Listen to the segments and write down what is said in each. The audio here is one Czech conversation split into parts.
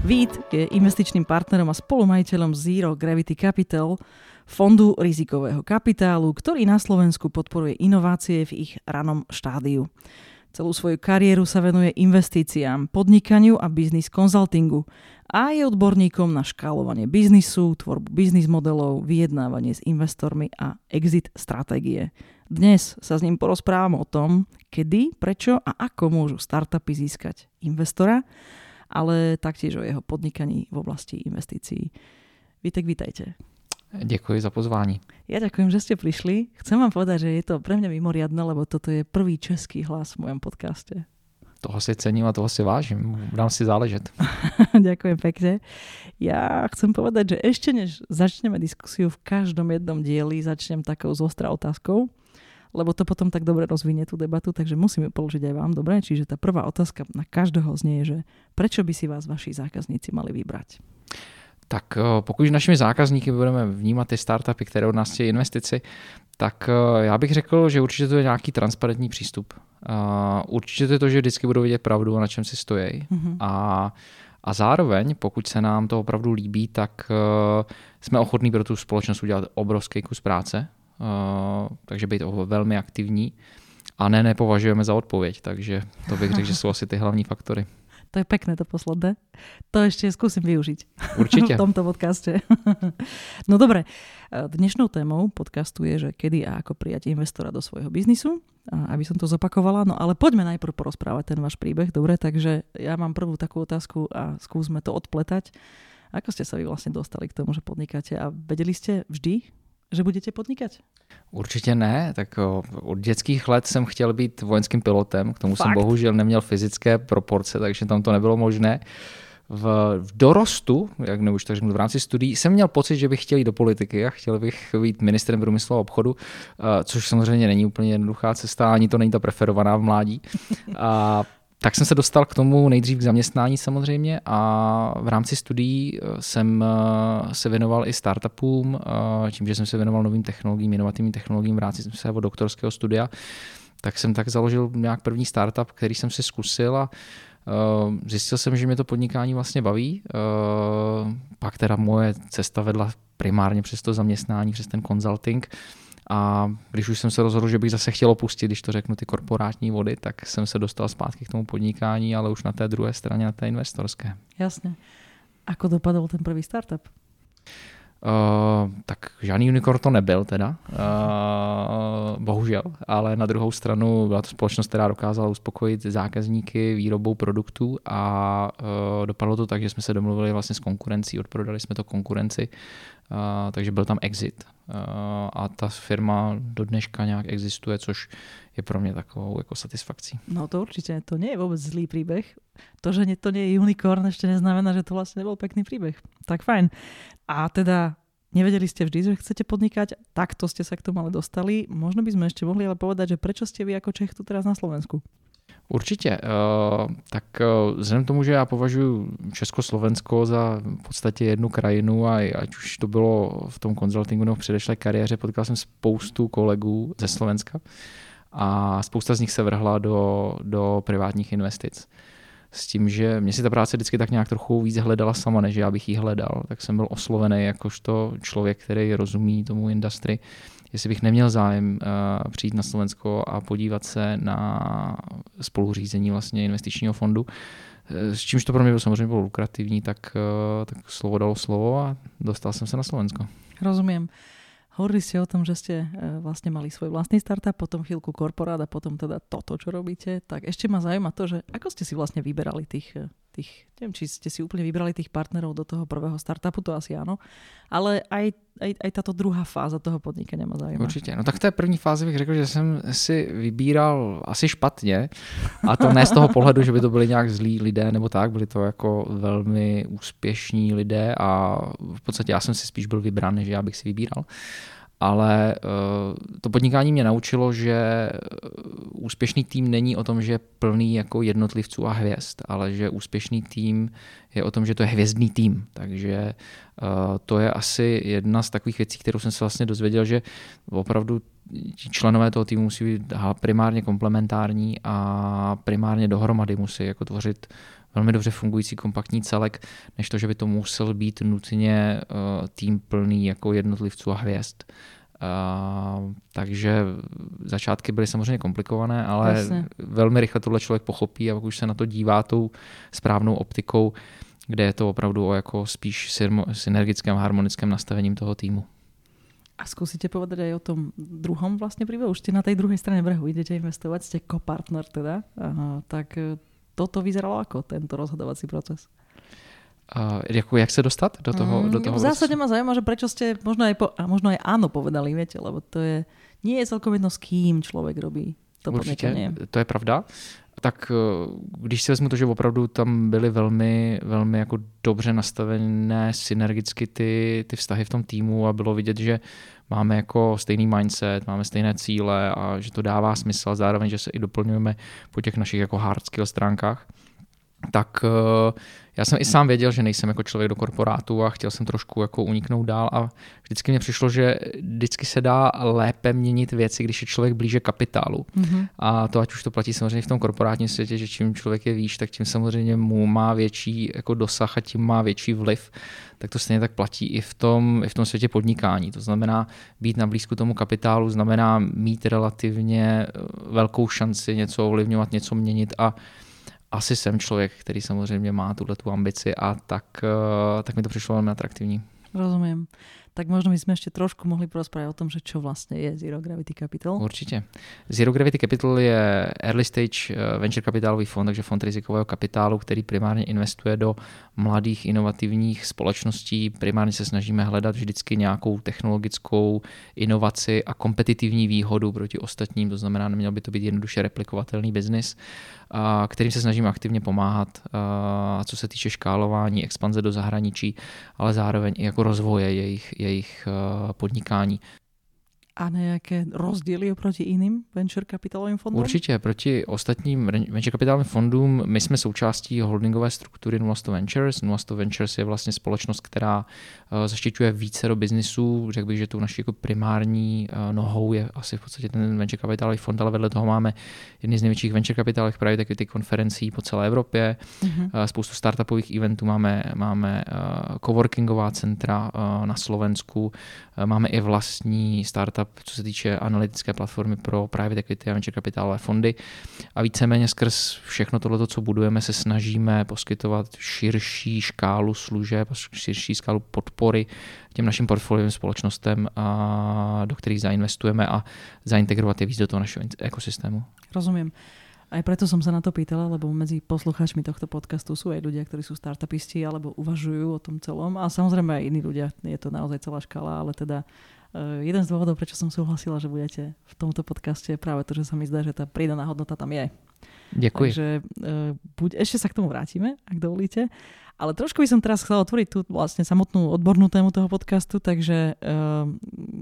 Vít je investičným partnerom a spolumajiteľom Zero Gravity Capital, fondu rizikového kapitálu, ktorý na Slovensku podporuje inovácie v ich ranom štádiu. Celú svoju kariéru sa venuje investíciám, podnikaniu a biznis konzultingu a je odborníkom na škálovanie biznisu, tvorbu biznis modelov, vyjednávanie s investormi a exit stratégie. Dnes sa s ním porozprávam o tom, kedy, prečo a ako môžu startupy získať investora ale taktiež o jeho podnikaní v oblasti investícií. Vítek, vítajte. Děkuji za pozvání. Ja ďakujem, že ste prišli. Chcem vám povedať, že je to pre mňa mimoriadne, lebo toto je prvý český hlas v mojom podcaste. Toho si cením a toho si vážim. Dám si záležet. Ďakujem pekne. Ja chcem povedať, že ešte než začneme diskusiu v každom jednom dieli, začnem takou zostra otázkou lebo to potom tak dobre rozvinie tú debatu, takže musíme položiť aj vám, dobre? Čiže tá prvá otázka na každého znie je, že prečo by si vás vaši zákazníci mali vybrať? Tak eh, pokud našimi zákazníky budeme vnímat ty startupy, které od nás chtějí investici, tak eh, já bych řekl, že určitě to je nějaký transparentní přístup. Určitě to je to, že vždycky budou vidět pravdu, na čem si stojí. Mm-hmm. A, a zároveň, pokud se nám to opravdu líbí, tak eh, jsme ochotní pro tu společnost udělat obrovský kus práce, Eh, takže být velmi aktivní a ne nepovažujeme za odpověď, takže to bych řekl, že jsou asi ty hlavní faktory. To je pekné to posledné. To ešte skúsim využiť. Určite. v tomto podcaste. no dobre, eh, dnešnou témou podcastu je, že kedy a ako prijať investora do svojho biznisu, aby som to zopakovala. No ale poďme najprv porozprávať ten váš príbeh, dobre? Takže ja mám prvú takú otázku a skúsme to odpletať. Ako ste sa vy vlastne dostali k tomu, že podnikáte a vedeli ste vždy, že budete podnikat? Určitě ne, tak od dětských let jsem chtěl být vojenským pilotem, k tomu Fakt? jsem bohužel neměl fyzické proporce, takže tam to nebylo možné. V, v dorostu, jak nebo už tak v rámci studií, jsem měl pocit, že bych chtěl jít do politiky a chtěl bych být ministrem průmyslu a obchodu, což samozřejmě není úplně jednoduchá cesta, ani to není ta preferovaná v mládí. A tak jsem se dostal k tomu nejdřív k zaměstnání samozřejmě a v rámci studií eh, jsem eh, se věnoval i startupům, eh, tím, že jsem se věnoval novým technologiím, inovativním technologiím v rámci svého doktorského studia, tak jsem tak založil nějak první startup, který jsem si zkusil a zjistil jsem, že mě to podnikání vlastně baví. Pak teda moje cesta vedla primárně přes to zaměstnání, přes ten consulting. A když už jsem se rozhodl, že bych zase chtěl opustit, když to řeknu, ty korporátní vody, tak jsem se dostal zpátky k tomu podnikání, ale už na té druhé straně, na té investorské. Jasně. Ako dopadl ten první startup? Uh, tak žádný unicorn to nebyl teda, uh, bohužel, ale na druhou stranu byla to společnost, která dokázala uspokojit zákazníky výrobou produktů a uh, dopadlo to tak, že jsme se domluvili vlastně s konkurencí, odprodali jsme to konkurenci, uh, takže byl tam exit uh, a ta firma do dneška nějak existuje, což je pro mě takovou jako satisfakcí. No to určitě, to je vůbec zlý příběh. To, že to je unicorn, ještě neznamená, že to vlastně nebyl pekný příběh. Tak fajn. A teda nevedeli ste vždy, že chcete podnikať, takto ste sa k tomu ale dostali. Možno by sme ešte mohli ale povedať, že prečo ste vy ako Čech tu teraz na Slovensku? Určitě. Uh, tak uh, vzhledem tomu, že já považuji Československo za v podstatě jednu krajinu a ať už to bylo v tom konzultingu nebo v předešlé kariéře, potkal jsem spoustu kolegů ze Slovenska a spousta z nich se vrhla do, do privátních investic s tím, že mě si ta práce vždycky tak nějak trochu víc hledala sama, než já bych ji hledal. Tak jsem byl oslovený jakožto člověk, který rozumí tomu industry, jestli bych neměl zájem uh, přijít na Slovensko a podívat se na spoluřízení vlastně investičního fondu. Eh, s čímž to pro mě bylo samozřejmě bylo lukrativní, tak, uh, tak slovo dalo slovo a dostal jsem se na Slovensko. Rozumím. Hovorili ste o tom, že ste vlastne mali svoj vlastný startup, potom chvíľku korporát a potom teda toto, čo robíte. Tak ešte ma zaujíma to, že ako ste si vlastne vyberali tých, tých neviem, či ste si úplne vybrali tých partnerov do toho prvého startupu, to asi áno, ale aj, aj, aj táto druhá fáza toho podnikania ma zaujíma. Určitě. No tak v té první fázi bych řekl, že jsem si vybíral asi špatně a to ne z toho pohledu, že by to byli nějak zlí lidé nebo tak, byli to jako velmi úspěšní lidé a v podstatě já jsem si spíš byl vybrán, než já bych si vybíral ale eh, to podnikání mě naučilo, že eh, úspěšný tým není o tom, že je plný jako jednotlivců a hvězd, ale že úspěšný tým je o tom, že to je hvězdný tým. Takže eh, to je asi jedna z takových věcí, kterou jsem se vlastně dozvěděl, že opravdu členové toho týmu musí být primárně komplementární a primárně dohromady musí jako tvořit velmi dobře fungující kompaktní celek, než to, že by to musel být nutně uh, tým plný jako jednotlivců a hvězd. Uh, takže začátky byly samozřejmě komplikované, ale Jasně. velmi rychle tohle člověk pochopí a pokud se na to dívá tou správnou optikou, kde je to opravdu o jako spíš synergickém harmonickém nastavením toho týmu. A skúsite povedať aj o tom druhom vlastne príbehu? Už ste na tej druhej strane brehu, idete investovať, ste kopartner teda. Aha, tak toto vyzeralo ako tento rozhodovací proces? Uh, jako jak se dostat do toho? Mm, do toho v zásade ma zaujíma, že prečo ste možno aj, po, a možno aj áno povedali, viete, lebo to je, nie je celkom jedno, s kým člověk robí to Určitě, podnikanie. to je pravda. Tak eh, když si vezmu to, že opravdu tam byly velmi, velmi jako dobře nastavené synergicky ty, ty vztahy v tom týmu a bylo vidět, že máme jako stejný mindset, máme stejné cíle a že to dává smysl a zároveň, že se i doplňujeme po těch našich jako hard skill stránkách, tak uh, já jsem i sám věděl, že nejsem jako člověk do korporátu a chtěl jsem trošku jako uniknout dál a vždycky mi přišlo, že vždycky se dá lépe měnit věci, když je člověk blíže kapitálu. Mm-hmm. A to ať už to platí samozřejmě v tom korporátním světě, že čím člověk je výš, tak tím samozřejmě mu má větší jako dosah a tím má větší vliv. Tak to stejně tak platí i v tom, i v tom světě podnikání. To znamená, být na blízku tomu kapitálu znamená mít relativně velkou šanci něco ovlivňovat, něco měnit a asi jsem člověk, který samozřejmě má tuhle tu ambici a tak, eh, tak mi to přišlo velmi atraktivní. Rozumím tak možno by sme ešte trošku mohli porozprávať o tom, že čo vlastne je Zero Gravity Capital. Určitě. Zero Gravity Capital je early stage eh, venture kapitálový fond, takže fond rizikového kapitálu, který primárně investuje do mladých inovativních společností. Primárně se snažíme hledat vždycky nějakou technologickou inovaci a kompetitivní výhodu proti ostatním, to znamená, neměl by to být jednoduše replikovatelný biznis, kterým se snažíme aktivně pomáhat, co se týče škálování, expanze do zahraničí, ale zároveň i jako rozvoje jejich, jejich podnikání a nějaké rozdíly oproti jiným venture kapitálovým fondům? Určitě, proti ostatním venture kapitálovým fondům my jsme součástí holdingové struktury Nuasto Ventures. Nuasto Ventures je vlastně společnost, která eh, zaštiťuje více do biznisů. Řekl bych, že tu naší jako primární eh, nohou je asi v podstatě ten venture kapitálový fond, ale vedle toho máme jedny z největších venture kapitálových private equity konferencí po celé Evropě. Mm-hmm. Spoustu startupových eventů máme, máme coworkingová centra na Slovensku, máme i vlastní startup co se týče analytické platformy pro private equity a venture kapitálové fondy. A víceméně skrz všechno tohle, co budujeme, se snažíme poskytovat širší škálu služeb, širší škálu podpory těm našim portfoliovým společnostem, a do kterých zainvestujeme a zaintegrovat je víc do toho našeho ekosystému. Rozumím. Aj preto som sa na to pýtala, lebo medzi poslucháčmi tohto podcastu sú aj ľudia, ktorí sú startupisti alebo uvažujú o tom celom. A samozrejme aj iní ľudia, je to naozaj celá škála, ale teda jeden z dôvodov, prečo som súhlasila, že budete v tomto podcaste, je práve to, že sa mi zdá, že tá pridaná hodnota tam je. Ďakujem. Takže uh, buď, ešte sa k tomu vrátime, ak dovolíte. Ale trošku by som teraz chcela otvoriť tú vlastne samotnú odbornú tému toho podcastu, takže uh,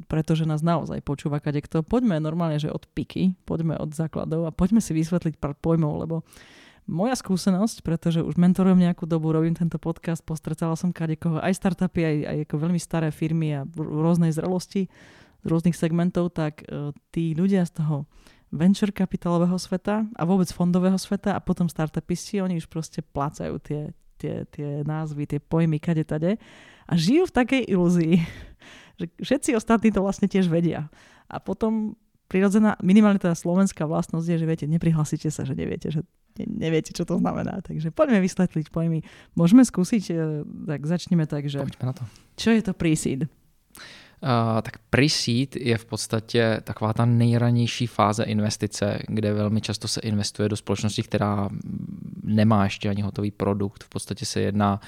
pretože nás naozaj počúva kto, poďme normálne, že od piky, poďme od základov a poďme si vysvetliť pár pojmov, lebo uh, moja skúsenosť, pretože už mentorujem nejakú dobu, robím tento podcast, postretala som kadekoho, aj startupy, aj, aj ako veľmi staré firmy a v rôznej zrelosti z rôznych segmentov, tak uh, tí ľudia z toho venture kapitálového sveta a vôbec fondového sveta a potom startupisti, oni už proste plácajú tie, tie, tie názvy, tie pojmy kade tade a žijú v takej ilúzii, že všetci ostatní to vlastne tiež vedia. A potom prirodzená, minimálne teda slovenská vlastnosť je, že viete, neprihlasíte sa, že neviete, že neviete, čo to znamená. Takže poďme vysvetliť pojmy. Môžeme skúsiť, e, tak začneme tak, že... Poďme na to. Čo je to pre-seed? Uh, tak pre-seed je v podstatě taková ta nejranější fáze investice, kde velmi často se investuje do společnosti, která nemá ještě ani hotový produkt. V podstatě se jedná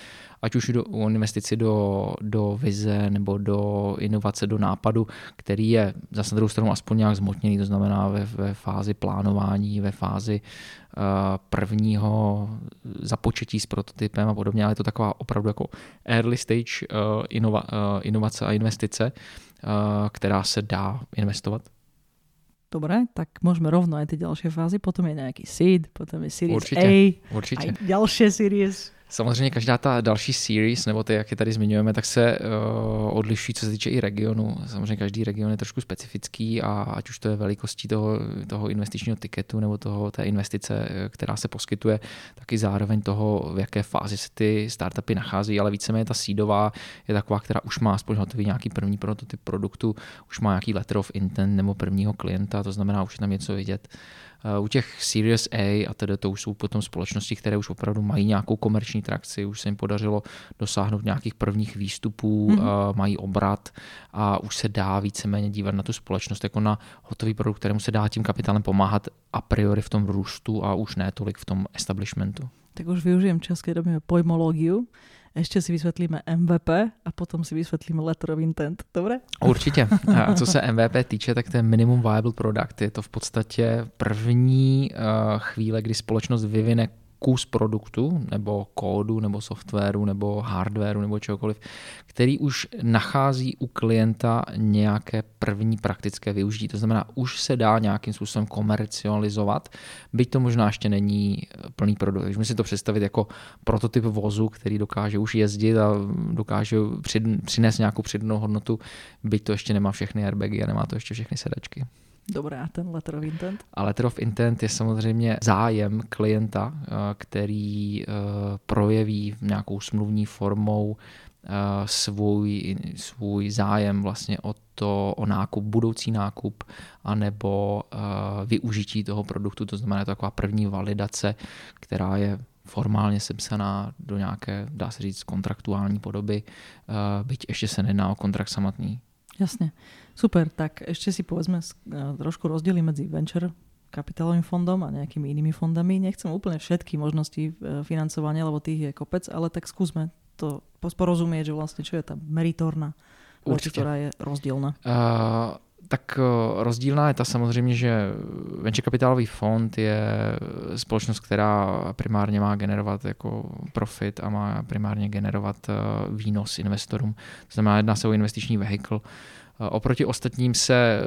ať už do, o investici do, do vize nebo do inovace, do nápadu, který je zase na druhou stranu aspoň nějak zmotněný, to znamená ve, ve fázi plánování, ve fázi uh, prvního započetí s prototypem a podobně, ale je to taková opravdu jako early stage inova, uh, inovace a investice, která se dá investovat. Dobre, tak môžeme rovno aj tie ďalšie fázy. Potom je nejaký seed, potom je series určite, A, určite. aj ďalšie series. Samozřejmě každá ta další series, nebo ty, jak je tady zmiňujeme, tak se uh, odliší, co se týče i regionu. Samozřejmě každý region je trošku specifický a ať už to je velikostí toho, toho investičního tiketu nebo toho, té investice, eh, která se poskytuje, tak i zároveň toho, v jaké fázi se ty startupy nachází, ale víceméně ta sídová je taková, která už má aspoň hotový nějaký první prototyp produktu, už má nějaký letter of intent nebo prvního klienta, to znamená, už je tam něco vidět. Eh, u těch Series A a tedy to už jsou potom společnosti, které už opravdu mají nějakou komerční trakci, už se jim podařilo dosáhnout nějakých prvních výstupů, mm-hmm. mají obrat a už se dá víceméně dívat na tu společnost jako na hotový produkt, kterému se dá tím kapitálem pomáhat a priori v tom růstu a už ne tolik v tom establishmentu. Tak už využijem čas, keď robíme pojmológiu. Ešte si vysvetlíme MVP a potom si vysvetlíme letter of intent. Dobre? Určitě. A co se MVP týče, tak to je minimum viable product. Je to v podstatě první eh, chvíle, kdy společnost vyvine kus produktu nebo kódu nebo softwaru nebo hardwaru nebo čehokoliv, který už nachází u klienta nějaké první praktické využití. To znamená, už se dá nějakým způsobem komercializovat, byť to možná ještě není plný produkt. Takže si to představit jako prototyp vozu, který dokáže už jezdit a dokáže přinést nějakou přidanou hodnotu, byť to ještě nemá všechny airbagy a nemá to ještě všechny sedačky. Dobré, a ten letter of intent? A letter of intent je samozřejmě zájem klienta, eh, který eh, projeví nějakou smluvní formou eh, svůj, svůj zájem vlastně o to, o nákup, budoucí nákup, anebo využití toho produktu, to znamená taková první validace, která je formálně sepsaná do nějaké, dá se říct, kontraktuální podoby, byť ještě se nedá o kontrakt samotný. Jasne. Super, tak ešte si povedzme trošku rozdiely medzi venture kapitálovým fondom a nejakými inými fondami. Nechcem úplne všetky možnosti e, financovania, lebo tých je kopec, ale tak skúsme to porozumieť, že vlastne čo je tá meritorná vec, ktorá je rozdielna. Uh, tak e, rozdílná je ta samozřejmě, že venture kapitálový fond je společnost, která primárně má generovat jako profit a má primárně generovat e, výnos investorům. To znamená, jedná se o investiční vehikl, Oproti ostatním se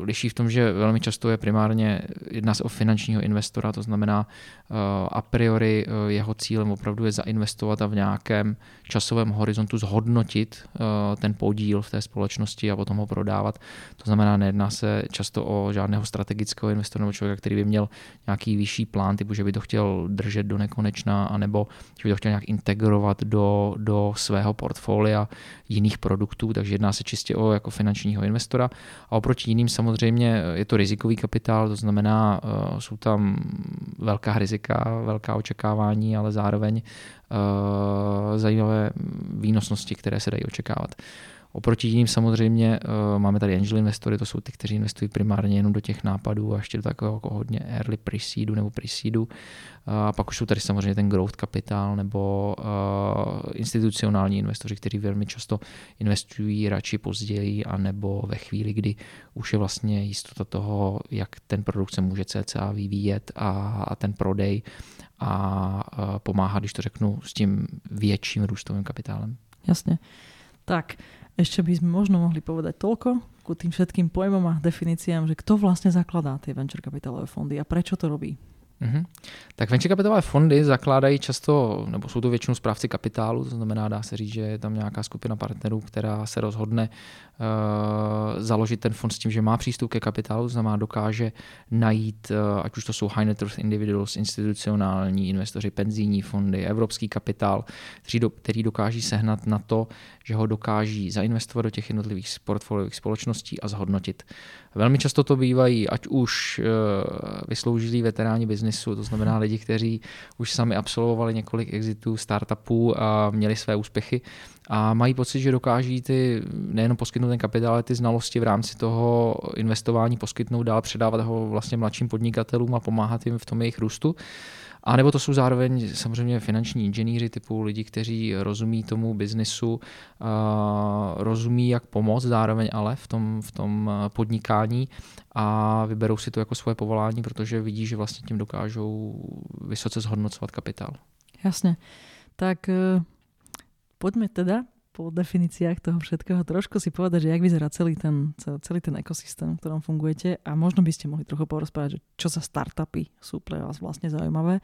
liší v tom, že velmi často je primárně jedná se o finančního investora, to znamená eh, a priori eh, jeho cílem opravdu je zainvestovat a v nějakém časovém horizontu zhodnotit eh, ten podíl v té společnosti a potom ho prodávat. To znamená, nejedná se často o žádného strategického investora nebo člověka, který by měl nějaký vyšší plán, typu, že by to chtěl držet do nekonečna, anebo že by to chtěl nějak integrovat do, do svého portfolia jiných produktů, takže jedná se čistě o jako finančního investora. A oproti jiným samozřejmě je to rizikový kapitál, to znamená, uh, jsou tam velká rizika, velká očekávání, ale zároveň uh, zajímavé výnosnosti, které se dají očekávat. Oproti jiným samozřejmě uh, máme tady angel investory, to jsou ty, kteří investují primárně jenom do těch nápadů a ještě do takového jako hodně early pre-seedu nebo pre-seedu. Uh, a pak už jsou tady samozřejmě ten growth kapitál nebo uh, institucionální investoři, kteří velmi často investují radši později a nebo ve chvíli, kdy už je vlastně jistota toho, jak ten produkt se může cca vyvíjet a, ten prodej a pomáhá, když to řeknu, s tím větším růstovým kapitálem. Jasně. Tak, ešte by sme možno mohli povedať toľko ku tým všetkým pojmom a definíciám, že kto vlastne zakladá tie venture kapitálové fondy a prečo to robí. Mm-hmm. Tak venture kapitálové fondy zakládají často, nebo jsou to většinou správci kapitálu, to znamená, dá se říct, že je tam nějaká skupina partnerů, která se rozhodne uh, založit ten fond s tím, že má přístup ke kapitálu, to znamená, dokáže najít, uh, ať už to jsou high net worth individuals, institucionální investoři, penzijní fondy, evropský kapitál, který, do, který dokáží sehnat na to, že ho dokáží zainvestovat do těch jednotlivých portfoliových společností a zhodnotit. Velmi často to bývají ať už uh, vysloužilí veteráni biznisu, to znamená lidi, kteří už sami absolvovali několik exitů, startupů a měli své úspěchy a mají pocit, že dokáží ty nejenom poskytnout ten kapitál, ale ty znalosti v rámci toho investování poskytnout dál, předávat ho vlastně mladším podnikatelům a pomáhat jim v tom jejich růstu. A nebo to jsou zároveň samozřejmě finanční inženýři typu lidi, kteří rozumí tomu biznisu, rozumí, jak pomoct zároveň ale v tom, v tom podnikání a vyberou si to jako svoje povolání, protože vidí, že vlastně tím dokážou vysoce zhodnocovat kapitál. Jasně. Tak eh, poďme teda po definíciách toho všetkého trošku si povedať, že jak vyzerá celý ten, celý ten ekosystém, v ktorom fungujete a možno by ste mohli trochu porozprávať, že čo za startupy sú pre vás vlastne zaujímavé.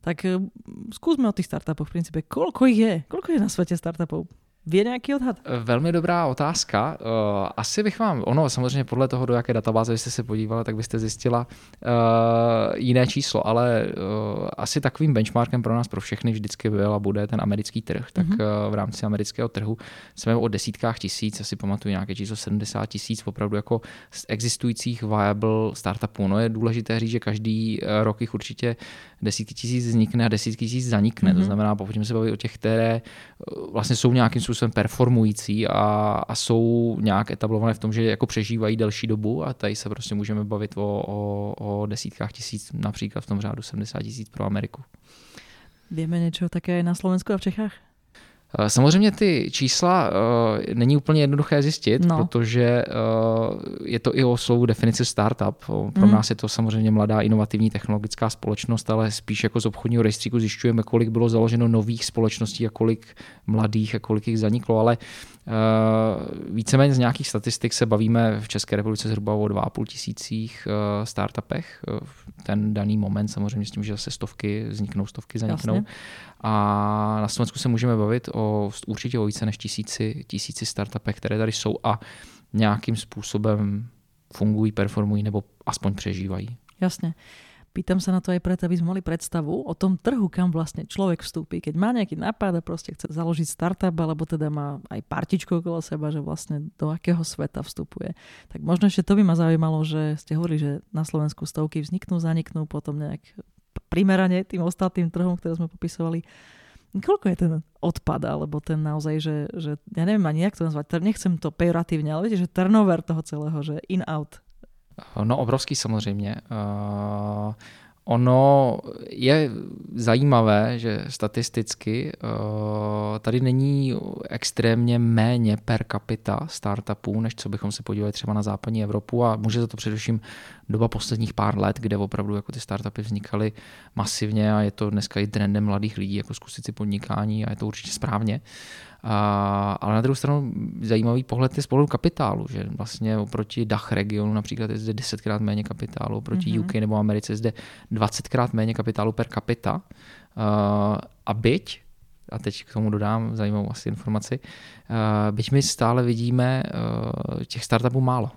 Tak eh, skúsme o tých startupoch v princípe. Koľko ich je? Koľko je na svete startupov? Ví nějaký odhad? Velmi dobrá otázka. Uh, asi bych vám, ono samozřejmě podle toho, do jaké databáze jste se podívali, tak byste zjistila uh, jiné číslo, ale uh, asi takovým benchmarkem pro nás, pro všechny vždycky byl a bude ten americký trh. Tak mm-hmm. uh, v rámci amerického trhu jsme o desítkách tisíc, asi pamatuju nějaké číslo 70 tisíc opravdu jako z existujících viable startupů. No je důležité říct, že každý rok jich určitě desítky tisíc vznikne a desítky tisíc zanikne. Mm-hmm. To mhm. znamená, pokud se baví o těch, které vlastně jsou nějakým způsobem performující a, a jsou nějak etablované v tom, že jako přežívají delší dobu a tady se prostě můžeme bavit o, o, o desítkách tisíc, například v tom řádu 70 tisíc pro Ameriku. Víme něco také na Slovensku a v Čechách? Eh, samozřejmě ty čísla uh, není úplně jednoduché zjistit, no. protože uh, je to i o slovu definice startup. Pro mm. nás je to samozřejmě mladá inovativní technologická společnost, ale spíš jako z obchodního rejstříku zjišťujeme, kolik bylo založeno nových společností a kolik mladých a kolik jich zaniklo, ale uh, víceméně z nějakých statistik se bavíme v České republice zhruba o 2,5 tisících uh, startupech. V ten daný moment samozřejmě s tím, že zase stovky vzniknou, stovky zaniknou. Jasně. A na Slovensku se můžeme bavit o určitě o více než tisíci, tisíci startupech, které tady jsou a nějakým způsobem fungují, performují nebo aspoň přežívají. Jasně. Pýtam sa na to aj preto, aby sme mali predstavu o tom trhu, kam vlastne človek vstúpi. Keď má nejaký nápad a proste chce založiť startup, alebo teda má aj partičku okolo seba, že vlastne do akého sveta vstupuje. Tak možno ešte to by ma zaujímalo, že ste hovorili, že na Slovensku stovky vzniknú, zaniknú, potom nejak primerane tým ostatným trhom, ktoré sme popisovali. Koľko je ten odpad, alebo ten naozaj, že, že ja neviem ani jak to nazvať, nechcem to pejoratívne, ale viete, že turnover toho celého, že in-out. No obrovský samozřejmě. Uh, Ono je zajímavé, že statisticky uh, tady není extrémně méně per capita startupů, než co bychom se podívali třeba na západní Evropu a může za to především doba posledních pár let, kde opravdu jako ty startupy vznikaly masivně a je to dneska i trendem mladých lidí, jako zkusit si podnikání a je to určitě správně. A, ale na druhou stranu zajímavý pohled je z pohledu kapitálu, že vlastně oproti DACH regionu například je zde desetkrát méně kapitálu, oproti mm-hmm. UK nebo Americe je zde 20krát méně kapitálu per capita. Uh, a byť, a teď k tomu dodám zajímavou asi informaci, uh, byť my stále vidíme uh, těch startupů málo.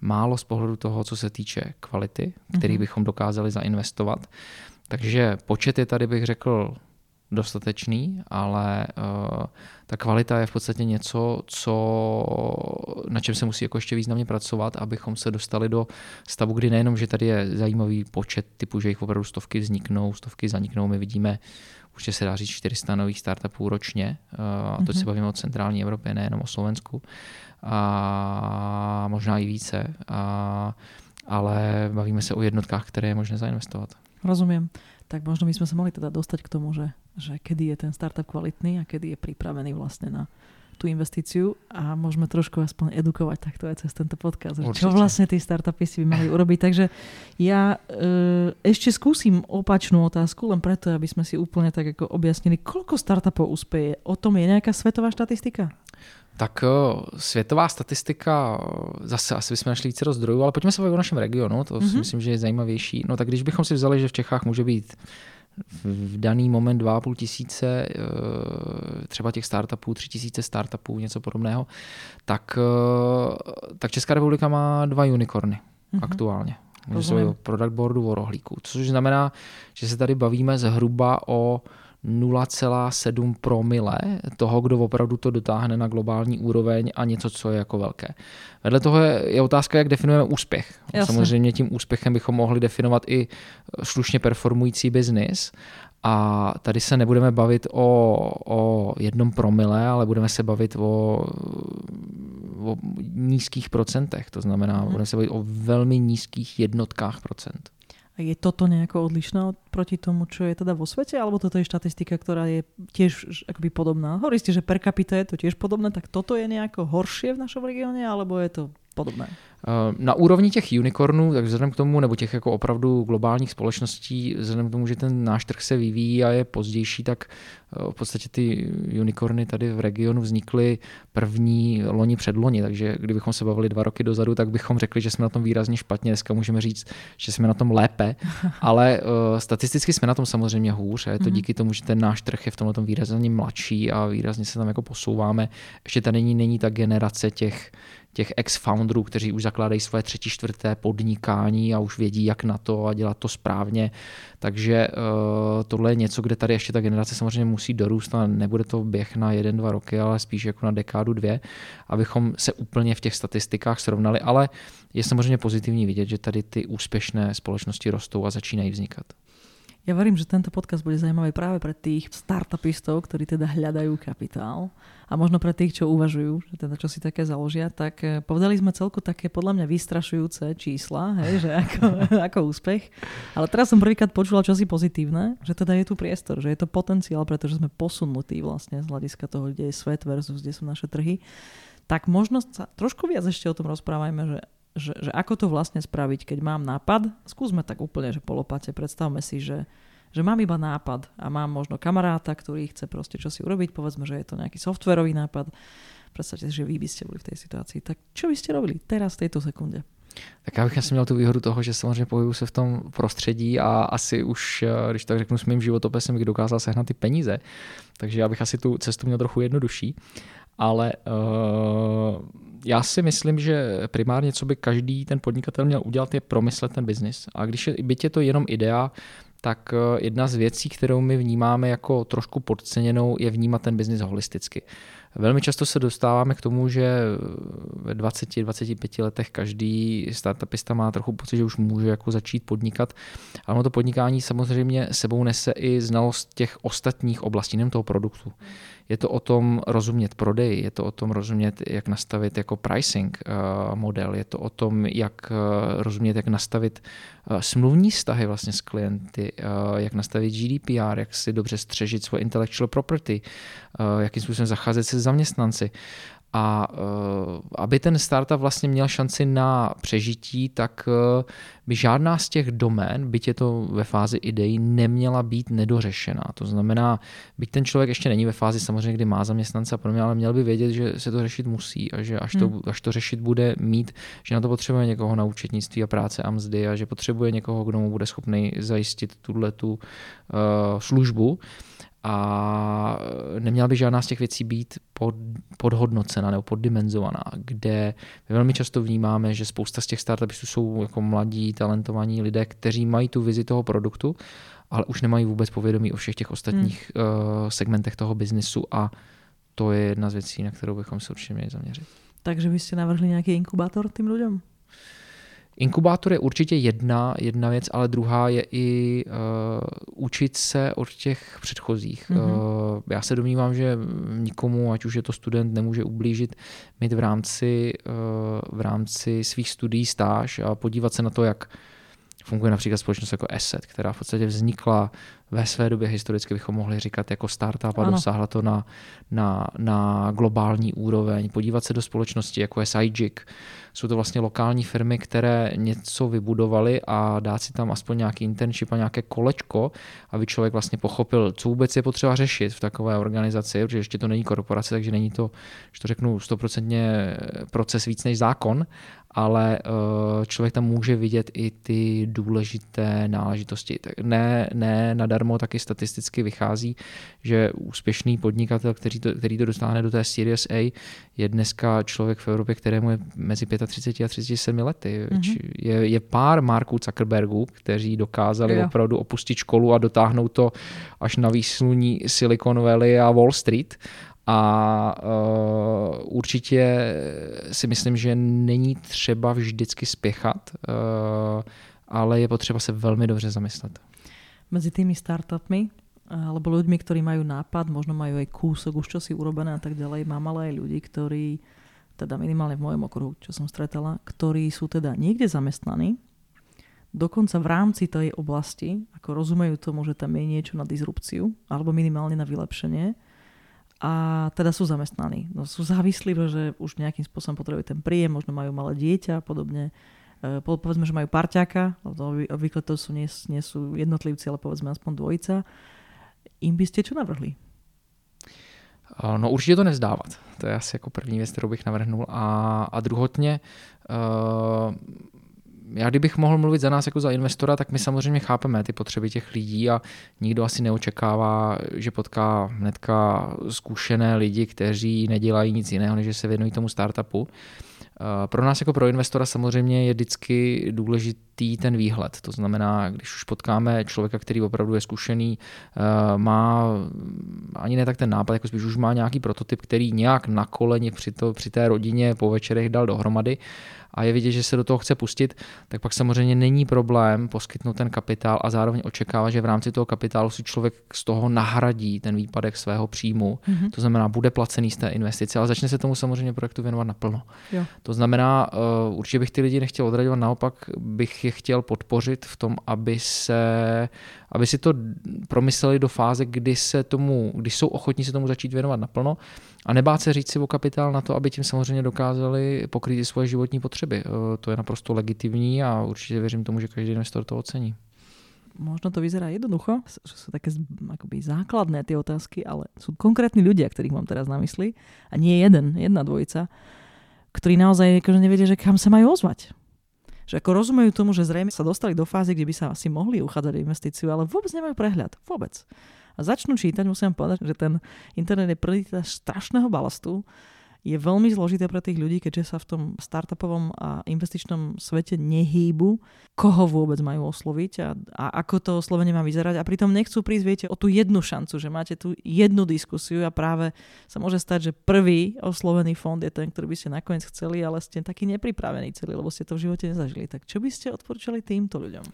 Málo z pohledu toho, co se týče kvality, který mm-hmm. bychom dokázali zainvestovat. Takže počet je tady, bych řekl, dostatečný, ale uh, ta kvalita je v podstatě něco, co, na čem se musí jako ještě významně pracovat, abychom se dostali do stavu, kdy nejenom, že tady je zajímavý počet typu, že jich opravdu stovky vzniknou, stovky zaniknou, my vidíme určitě se dá říct 400 nových startupů ročně, uh, a to mm-hmm. se bavíme o centrální Evropě, nejenom o Slovensku, a možná i více, a, ale bavíme se o jednotkách, které je možné zainvestovat. Rozumím tak možno by sme sa mohli teda dostať k tomu, že, že kedy je ten startup kvalitný a kedy je pripravený vlastne na tú investíciu a môžeme trošku aspoň edukovať takto aj cez tento podcast. Určite. Čo vlastne tí startupy si by mali urobiť. Takže ja e, ešte skúsim opačnú otázku, len preto, aby sme si úplne tak ako objasnili, koľko startupov úspeje. O tom je nejaká svetová štatistika? Tak světová statistika, zase asi bychom našli více zdrojů, ale pojďme se bavit o našem regionu, to mm-hmm. si mhm. myslím, že je zajímavější. No tak když bychom si vzali, že v Čechách může být v daný moment 2,5 tisíce třeba těch startupů, 3 tisíce startupů, něco podobného, tak, tak Česká republika má dva unicorny mm-hmm. aktuálně. Může se o product boardu, o rohlíku. Což znamená, že se tady bavíme zhruba o 0,7 promile toho, kdo opravdu to dotáhne na globální úroveň a něco, co je jako velké. Vedle toho je, je otázka, jak definujeme úspěch. Jasne. Samozřejmě tím úspěchem bychom mohli definovat i slušně performující biznis, a tady se nebudeme bavit o, o jednom promile, ale budeme se bavit o, o nízkých procentech. To znamená, hmm. budeme se bavit o velmi nízkých jednotkách procent. Je toto nejako odlišné proti tomu, čo je teda vo svete, alebo toto je štatistika, ktorá je tiež akoby podobná? Hovorí ste, že per capita je to tiež podobné, tak toto je nejako horšie v našom regióne, alebo je to podobné? Eh, na úrovni těch unicornů, tak vzhledem k tomu, nebo těch jako opravdu globálních společností, vzhledem k tomu, že ten náš trh se vyvíjí a je pozdější, tak eh, v podstatě ty unicorny tady v regionu vznikly první loni před loni, takže kdybychom se bavili dva roky dozadu, tak bychom řekli, že jsme na tom výrazně špatně. Dneska můžeme říct, že jsme na tom lépe, ale uh, statisticky jsme na tom samozřejmě hůř a je to mm-hmm. díky tomu, že ten náš trh je v tomhle tom výrazně mladší a výrazně se tam jako posouváme. Ještě tady není, není ta generace těch těch ex-founderů, kteří už zakládají své třetí, čtvrté podnikání a už vědí, jak na to a dělat to správně. Takže uh, tohle je něco, kde tady ještě ta generace samozřejmě musí dorůst a nebude to běh na jeden, dva roky, ale spíš jako na dekádu, dvě, abychom se úplně v těch statistikách srovnali. Ale je samozřejmě pozitivní vidět, že tady ty úspěšné společnosti rostou a začínají vznikat. Ja verím, že tento podcast bude zaujímavý práve pre tých startupistov, ktorí teda hľadajú kapitál a možno pre tých, čo uvažujú, že teda čo si také založia, tak eh, povedali sme celku také podľa mňa vystrašujúce čísla, hej, že ako, ako úspech. Ale teraz som prvýkrát počula čosi pozitívne, že teda je tu priestor, že je to potenciál, pretože sme posunutí vlastne z hľadiska toho, kde je svet versus kde sú naše trhy. Tak možno sa trošku viac ešte o tom rozprávajme, že že, že ako to vlastne spraviť, keď mám nápad. Skúsme tak úplne, že polopate. Predstavme si, že, že mám iba nápad a mám možno kamaráta, ktorý chce proste čo si urobiť. Povedzme, že je to nejaký softverový nápad. Predstavte si, že vy by ste boli v tej situácii. Tak čo by ste robili teraz v tejto sekunde? Tak já bych asi měl tu výhodu toho, že samozřejmě pohybuju se v tom prostředí a asi už, eh, když tak řeknu, s mým životopisem bych dokázal sehnat ty peníze. Takže já bych asi tu cestu měl trochu jednodušší. Ale uh, já si myslím, že primárně, co by každý ten podnikatel měl udělat, je promyslet ten biznis. A když je, byť je to jenom idea, tak eh, jedna z věcí, kterou my vnímáme jako trošku podceněnou, je vnímat ten biznis holisticky. Velmi často se dostáváme k tomu, že ve 20-25 letech každý startupista má trochu pocit, že už může jako začít podnikat, ale to podnikání samozřejmě sebou nese i znalost těch ostatních oblastí, nejen toho produktu. Je to o tom rozumět prodej, je to o tom rozumět, jak nastavit jako pricing eh, model, je to o tom, jak eh, rozumět, jak nastavit eh, smluvní vztahy vlastně s klienty, jak nastavit GDPR, jak si dobře střežit svoje intellectual property, jakým způsobem zacházet se zaměstnanci. A uh, aby ten startup vlastně měl šanci na přežití, tak uh, by žádná z těch domén, byť je to ve fázi ideí, neměla být nedořešená. To znamená, byť ten člověk ještě není ve fázi samozřejmě, kdy má zaměstnance a podobně, ale měl by vědět, že se to řešit musí a že až to, hmm. až to řešit bude mít, že na to potřebuje někoho na účetnictví a práce a mzdy a že potřebuje někoho, kdo mu bude schopný zajistit tuhle tu uh, službu a neměla by žádná z těch věcí být pod, podhodnocena nebo poddimenzovaná, kde my velmi často vnímáme, že spousta z těch startupů jsou jako mladí, talentovaní lidé, kteří mají tu vizi toho produktu, ale už nemají vůbec povědomí o všech těch ostatních hmm. uh, segmentech toho biznisu a to je jedna z věcí, na kterou bychom se určitě měli zaměřit. Takže byste navrhli nějaký inkubátor tím lidem? Inkubátor je určitě jedna, jedna věc, ale druhá je i uh, učit se od těch předchozích. Mm-hmm. Uh, já se domnívám, že nikomu, ať už je to student, nemůže ublížit mít v rámci, uh, v rámci svých studií stáž a podívat se na to, jak funguje například společnost jako Asset, která v podstatě vznikla ve své době historicky bychom mohli říkat jako startup a ano. dosáhla to na, na, na globální úroveň. Podívat se do společnosti jako je Sajik. Jsou to vlastně lokální firmy, které něco vybudovaly a dát si tam aspoň nějaký internship a nějaké kolečko, aby člověk vlastně pochopil, co vůbec je potřeba řešit v takové organizaci, protože ještě to není korporace, takže není to, že to řeknu, stoprocentně proces víc než zákon, ale eh, člověk tam může vidět i ty důležité náležitosti. Ne, ne nadarmo taky statisticky vychází, že úspěšný podnikatel, který to, který to dostane do té Series A, je dneska člověk v Evropě, kterému je mezi 35 a 37 lety. Mm-hmm. Je, je pár Marků Zuckerbergů, kteří dokázali jo. opravdu opustit školu a dotáhnout to až na výsluní Silicon Valley a Wall Street a uh, určitě si myslím, že není třeba vždycky spěchat, uh, ale je potřeba se velmi dobře zamyslet. Mezi tými startupmi alebo ľuďmi, ktorí majú nápad, možno majú aj kúsok už čo si urobené a tak ďalej. Mám ale ľudí, ktorí, teda minimálne v mojom okruhu, čo som stretala, ktorí sú teda niekde zamestnaní, dokonca v rámci tej oblasti, ako rozumejú tomu, že tam je niečo na disrupciu alebo minimálne na vylepšenie a teda sú zamestnaní. No, sú závislí, že už nejakým spôsobom potrebujú ten príjem, možno majú malé dieťa a podobne. E, povedzme, že majú parťáka, obvykle to sú, nie, nie sú jednotlivci, ale povedzme aspoň dvojica. Im by ste čo navrhli? No určitě to nevzdávat. To je asi jako první věc, kterou bych navrhnul. A, a druhotně, uh, já kdybych mohl mluvit za nás jako za investora, tak my samozřejmě chápeme ty potřeby těch lidí a nikdo asi neočekává, že potká hnedka zkušené lidi, kteří nedělají nic jiného, než že se věnují tomu startupu. Pro nás jako pro investora samozřejmě je vždycky důležitý ten výhled. To znamená, když už potkáme člověka, který opravdu je zkušený, eh, má ani ne tak ten nápad, jako spíš už má nějaký prototyp, který nějak na koleni při, to, při té rodině po večerech dal dohromady a je vidět, že se do toho chce pustit, tak pak samozřejmě není problém poskytnout ten kapitál a zároveň očekávat, že v rámci toho kapitálu si člověk z toho nahradí ten výpadek svého příjmu. Mm-hmm. To znamená, bude placený z té investice, ale začne se tomu samozřejmě projektu věnovat naplno. Jo. To znamená, uh, určitě bych ty lidi nechtěl odradovat, naopak bych je chtěl podpořit v tom, aby se aby si to promysleli do fáze, kdy se tomu, když jsou ochotní se tomu začít věnovat naplno a nebát se říct si o kapitál na to, aby tím samozřejmě dokázali pokrýt svoje životní potřeby. Eh, to je naprosto legitimní a určitě věřím tomu, že každý investor to ocení. Možno to vyzerá jednoducho, že sú také akoby základné tie otázky, ale sú konkrétni ľudia, ktorých mám teraz na mysli a nie jeden, jedna dvojica, ktorí naozaj akože nevedia, že kam sa majú ozvať že ako rozumejú tomu, že zrejme sa dostali do fázy, kde by sa asi mohli uchádzať o investíciu, ale vôbec nemajú prehľad. Vôbec. A začnú čítať, musím povedať, že ten internet je plný strašného balastu, je veľmi zložité pre tých ľudí, keďže sa v tom startupovom a investičnom svete nehýbu, koho vôbec majú osloviť a, a ako to oslovenie má vyzerať. A pritom nechcú prísť, viete, o tú jednu šancu, že máte tú jednu diskusiu a práve sa môže stať, že prvý oslovený fond je ten, ktorý by ste nakoniec chceli, ale ste taký nepripravení celý, lebo ste to v živote nezažili. Tak čo by ste odporúčali týmto ľuďom?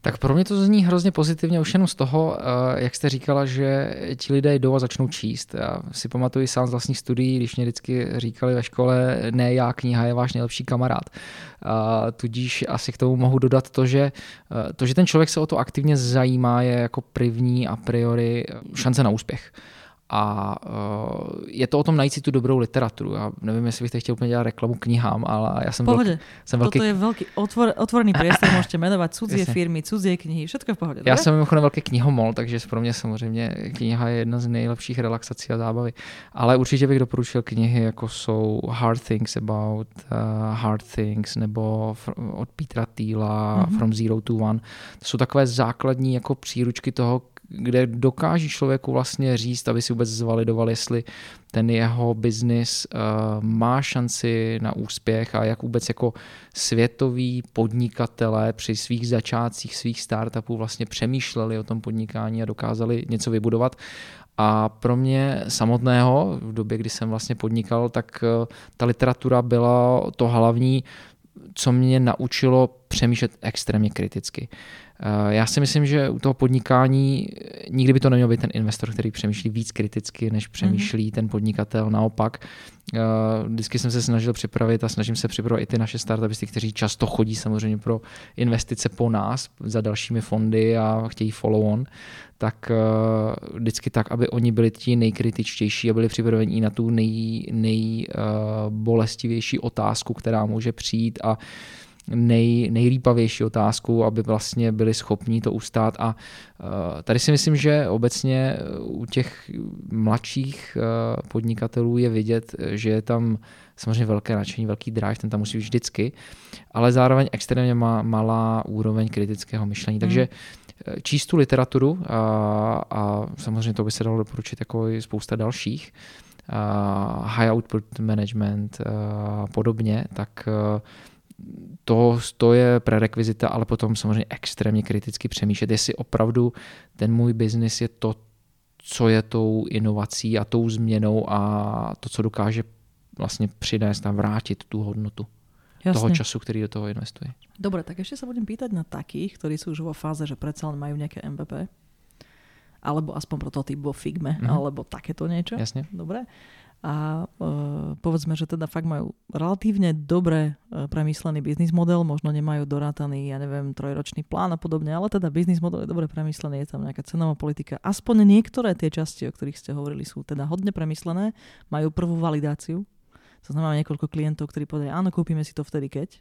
Tak pro mě to zní hrozně pozitivně už jenom z toho, eh, jak jste říkala, že ti lidé jdou a začnou číst. Já si pamatuju sám z vlastních studií, když mě vždycky říkali ve škole, ne já, kniha je váš nejlepší kamarád. A tudíž asi k tomu mohu dodat to, že to, že ten člověk se o to aktivně zajímá, je jako první a priori šance na úspěch. A uh, je to o tom najít si tu dobrou literaturu. Já nevím, jestli bych chtěl úplně dělat reklamu knihám, ale já jsem, pohodě. velký, jsem velký... Toto je velký otvor, otvorný priestor, můžete jmenovat cudzie firmy, cudzie knihy, všechno v pohodě. Já jsem mimochodem velký knihomol, takže pro mě samozřejmě kniha je jedna z nejlepších relaxací a zábavy. Ale určitě bych doporučil knihy, jako jsou Hard Things About uh, Hard Things nebo od Petra Thiela mm-hmm. From Zero to One. To jsou takové základní jako příručky toho, kde dokáže člověku vlastně říct, aby si vůbec zvalidoval, jestli ten jeho biznis uh, má šanci na úspěch a jak vůbec jako světoví podnikatelé při svých začátcích svých startupů vlastně přemýšleli o tom podnikání a dokázali něco vybudovat. A pro mě samotného, v době, kdy jsem vlastně podnikal, tak uh, ta literatura byla to hlavní, co mě naučilo přemýšlet extrémně kriticky. Eh, já si myslím, že u toho podnikání nikdy by to neměl být ten investor, který přemýšlí víc kriticky, než přemýšlí mm-hmm. ten podnikatel. Naopak, eh, vždycky jsem se snažil připravit a snažím se připravit i ty naše startupisty, kteří často chodí samozřejmě pro investice po nás za dalšími fondy a chtějí follow on, tak uh, vždycky tak, aby oni byli ti nejkritičtější a byli připraveni na tu nej, nejbolestivější uh, otázku, která může přijít a nej, nejlípavější otázku, aby vlastně byli schopní to ustát. A uh, tady si myslím, že obecně u těch mladších uh, podnikatelů je vidět, že je tam samozřejmě velké nadšení, velký drive, ten tam musí být vždycky, ale zároveň extrémně má, malá úroveň kritického myšlení. Hmm. Takže číst tu literaturu a, a samozřejmě to by se dalo doporučit jako i spousta dalších, uh, high output management a podobně, tak uh, to, to je prerekvizita, ale potom samozřejmě extrémně kriticky přemýšlet, jestli opravdu ten můj biznis je to, co je tou inovací a tou změnou a to, co dokáže vlastně přinést a vrátit tu hodnotu. Jasne. toho času, který do toho investuje. Dobre, tak ešte sa budem pýtať na takých, ktorí sú už vo fáze, že predsa len majú nejaké MVP, alebo aspoň prototyp vo Figme, mm-hmm. alebo takéto niečo. Jasne. Dobre. A uh, povedzme, že teda fakt majú relatívne dobre premyslený biznis model, možno nemajú dorátaný, ja neviem, trojročný plán a podobne, ale teda biznis model je dobre premyslený, je tam nejaká cenová politika. Aspoň niektoré tie časti, o ktorých ste hovorili, sú teda hodne premyslené, majú prvú validáciu. To znamená niekoľko klientov, ktorí povedali, áno, kúpime si to vtedy, keď.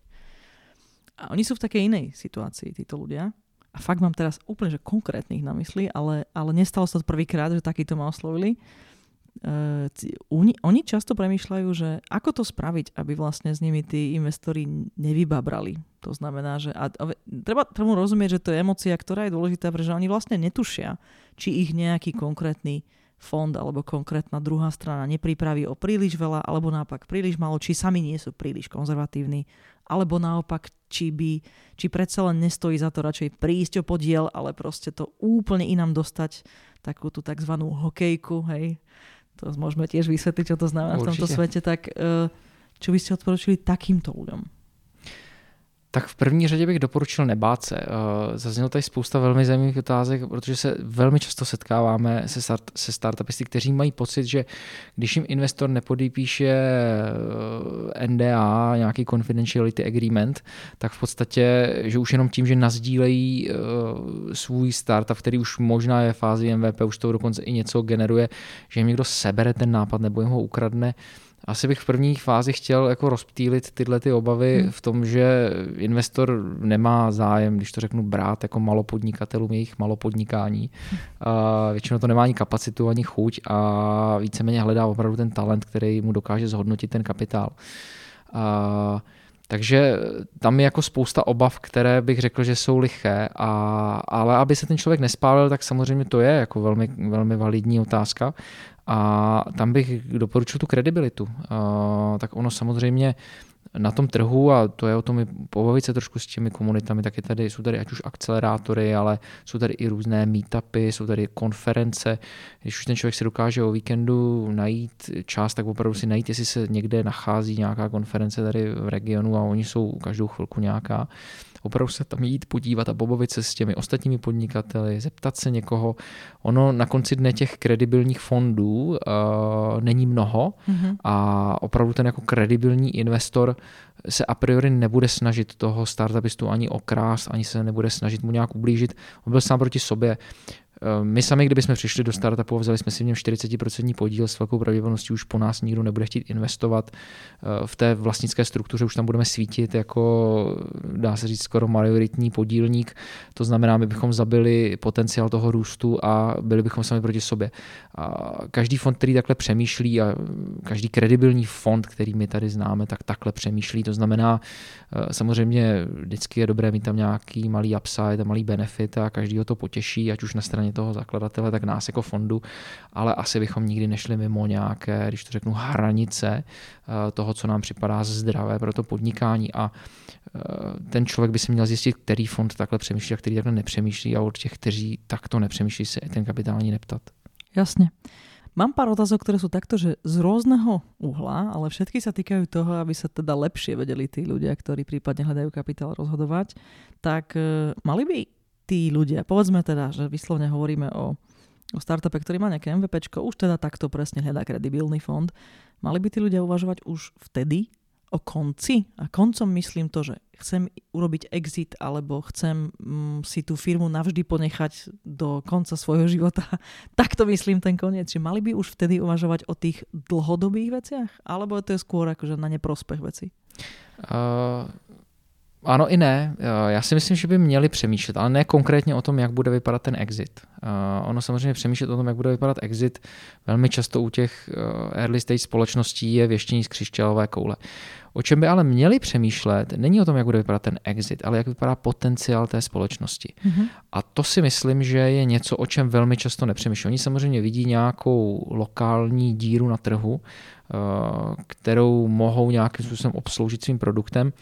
A oni sú v takej inej situácii, títo ľudia. A fakt mám teraz úplne že konkrétnych na mysli, ale, ale nestalo sa to prvýkrát, že takýto ma oslovili oni, oni často premýšľajú, že ako to spraviť, aby vlastne s nimi tí investori nevybabrali. To znamená, že a, a, treba, treba rozumieť, že to je emocia, ktorá je dôležitá, pretože oni vlastne netušia, či ich nejaký konkrétny fond alebo konkrétna druhá strana nepripraví o príliš veľa, alebo naopak príliš malo, či sami nie sú príliš konzervatívni, alebo naopak, či by, či predsa len nestojí za to radšej prísť o podiel, ale proste to úplne inám dostať takú tú tzv. hokejku, hej, to môžeme tiež vysvetliť, čo to znamená Určite. v tomto svete, tak eh, čo by ste odporučili takýmto ľuďom? Tak v první řadě bych doporučil nebát se. Eh, zaznělo tady spousta velmi zajímavých otázek, protože se velmi často setkáváme se, start, se startupisty, kteří mají pocit, že když jim investor nepodepíše eh, NDA, nějaký confidentiality agreement, tak v podstatě, že už jenom tím, že nazdílejí eh, svůj startup, který už možná je v fázi MVP, už to dokonce i něco generuje, že jim někdo sebere ten nápad nebo jim ho ukradne, asi bych v první fázi chtěl jako rozptýlit tyhle ty obavy hmm. v tom, že investor nemá zájem, když to řeknu, brát jako malopodnikatelům jejich malopodnikání. Hmm. A většinou to nemá ani kapacitu, ani chuť a víceméně hledá opravdu ten talent, který mu dokáže zhodnotit ten kapitál. A takže tam je jako spousta obav, které bych řekl, že jsou liché, a, ale aby se ten člověk nespálil, tak samozřejmě to je jako velmi, velmi validní otázka. A tam bych doporučil tu kredibilitu. Tak ono samozřejmě na tom trhu, a to je o tom pobavit se trošku s těmi komunitami, tak je tady, jsou tady ať už akcelerátory, ale jsou tady i různé meetupy, jsou tady konference. Když už ten člověk si dokáže o víkendu najít čas, tak opravdu si najít, jestli se někde nachází nějaká konference tady v regionu a oni jsou každou chvilku nějaká opravdu se tam jít podívat a pobavit se s těmi ostatními podnikateli, zeptat se někoho. Ono na konci dne těch kredibilních fondů uh, není mnoho mm-hmm. a opravdu ten jako kredibilní investor se a priori nebude snažit toho startupistu ani okrást, ani se nebude snažit mu nějak ublížit. On byl sám proti sobě. Eh, my sami, kdybychom přišli do startupu a vzali jsme si v něm 40% podíl, s velkou pravděpodobností už po nás nikdo nebude chtít investovat eh, v té vlastnické struktuře, už tam budeme svítit jako, dá se říct, skoro majoritní podílník. To znamená, my bychom zabili potenciál toho růstu a byli bychom sami proti sobě. A každý fond, který takhle přemýšlí a každý kredibilní fond, který my tady známe, tak takhle přemýšlí. To znamená, eh, samozřejmě vždycky je dobré mít tam nějaký malý upside a malý benefit a každý ho to potěší, ať už na straně toho zakladatele, tak nás jako fondu, ale asi bychom nikdy nešli mimo nějaké, když to řeknu, hranice eh, toho, co nám připadá zdravé pro to podnikání a eh, ten člověk by si měl zjistit, který fond takhle přemýšlí a který takhle nepřemýšlí a od těch, kteří takto nepřemýšlí, se ten kapitální neptat. Jasně. Mám pár otázok, ktoré sú takto, že z rôzneho uhla, ale všetky sa týkajú toho, aby sa teda lepšie vedeli tí ľudia, ktorí prípadne hľadajú kapitál rozhodovať. Tak e, mali by tí ľudia, povedzme teda, že vyslovne hovoríme o, o startupe, ktorý má nejaké MVP, už teda takto presne hľadá kredibilný fond, mali by tí ľudia uvažovať už vtedy o konci. A koncom myslím to, že chcem urobiť exit alebo chcem mm, si tú firmu navždy ponechať do konca svojho života. tak to myslím ten koniec. Čiže mali by už vtedy uvažovať o tých dlhodobých veciach? Alebo to je skôr akože na neprospech veci? Uh, ano i ne. Já si myslím, že by měli přemýšlet, ale ne konkrétně o tom, jak bude vypadat ten exit. Ono samozřejmě přemýšlet o tom, jak bude vypadat exit, velmi často u těch early stage společností je věštění z křišťálové koule. O čem by ale měli přemýšlet, není o tom, jak bude vypadat ten exit, ale jak vypadá potenciál té společnosti. Mm-hmm. A to si myslím, že je něco, o čem velmi často nepřemýšlí. Oni samozřejmě vidí nějakou lokální díru na trhu, Eh, kterou mohou nějakým způsobem obsloužit svým produktem,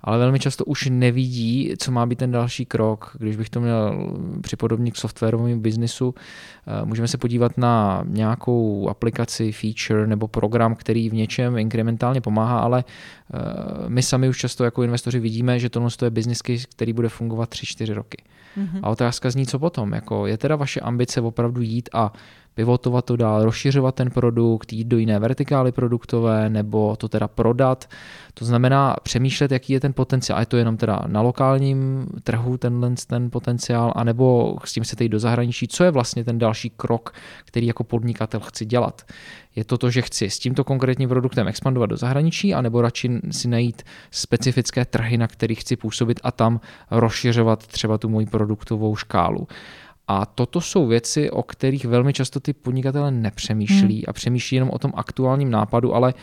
ale velmi často už nevidí, co má být ten další krok. Když bych to měl připodobnit k softwarovému biznisu, eh, můžeme se podívat na nějakou aplikaci, feature nebo program, který v něčem inkrementálně pomáhá, ale my sami už často jako investoři vidíme, že tohle je business case, který bude fungovat 3-4 roky. Mm-hmm. A otázka zní, co potom? Jako, je teda vaše ambice opravdu jít a pivotovat to dál, rozšiřovat ten produkt, jít do jiné vertikály produktové nebo to teda prodat. To znamená přemýšlet, jaký je ten potenciál. Je to jenom teda na lokálním trhu tenhle ten potenciál, anebo s tím se jít do zahraničí. Co je vlastně ten další krok, který jako podnikatel chci dělat? Je to to, že chci s tímto konkrétním produktem expandovat do zahraničí, anebo radši si najít specifické trhy, na kterých chci působit a tam rozšiřovat třeba tu moji produktovou škálu. A toto jsou věci, o kterých velmi často ty podnikatele nepřemýšlí hmm. a přemýšlí jenom o tom aktuálním nápadu, ale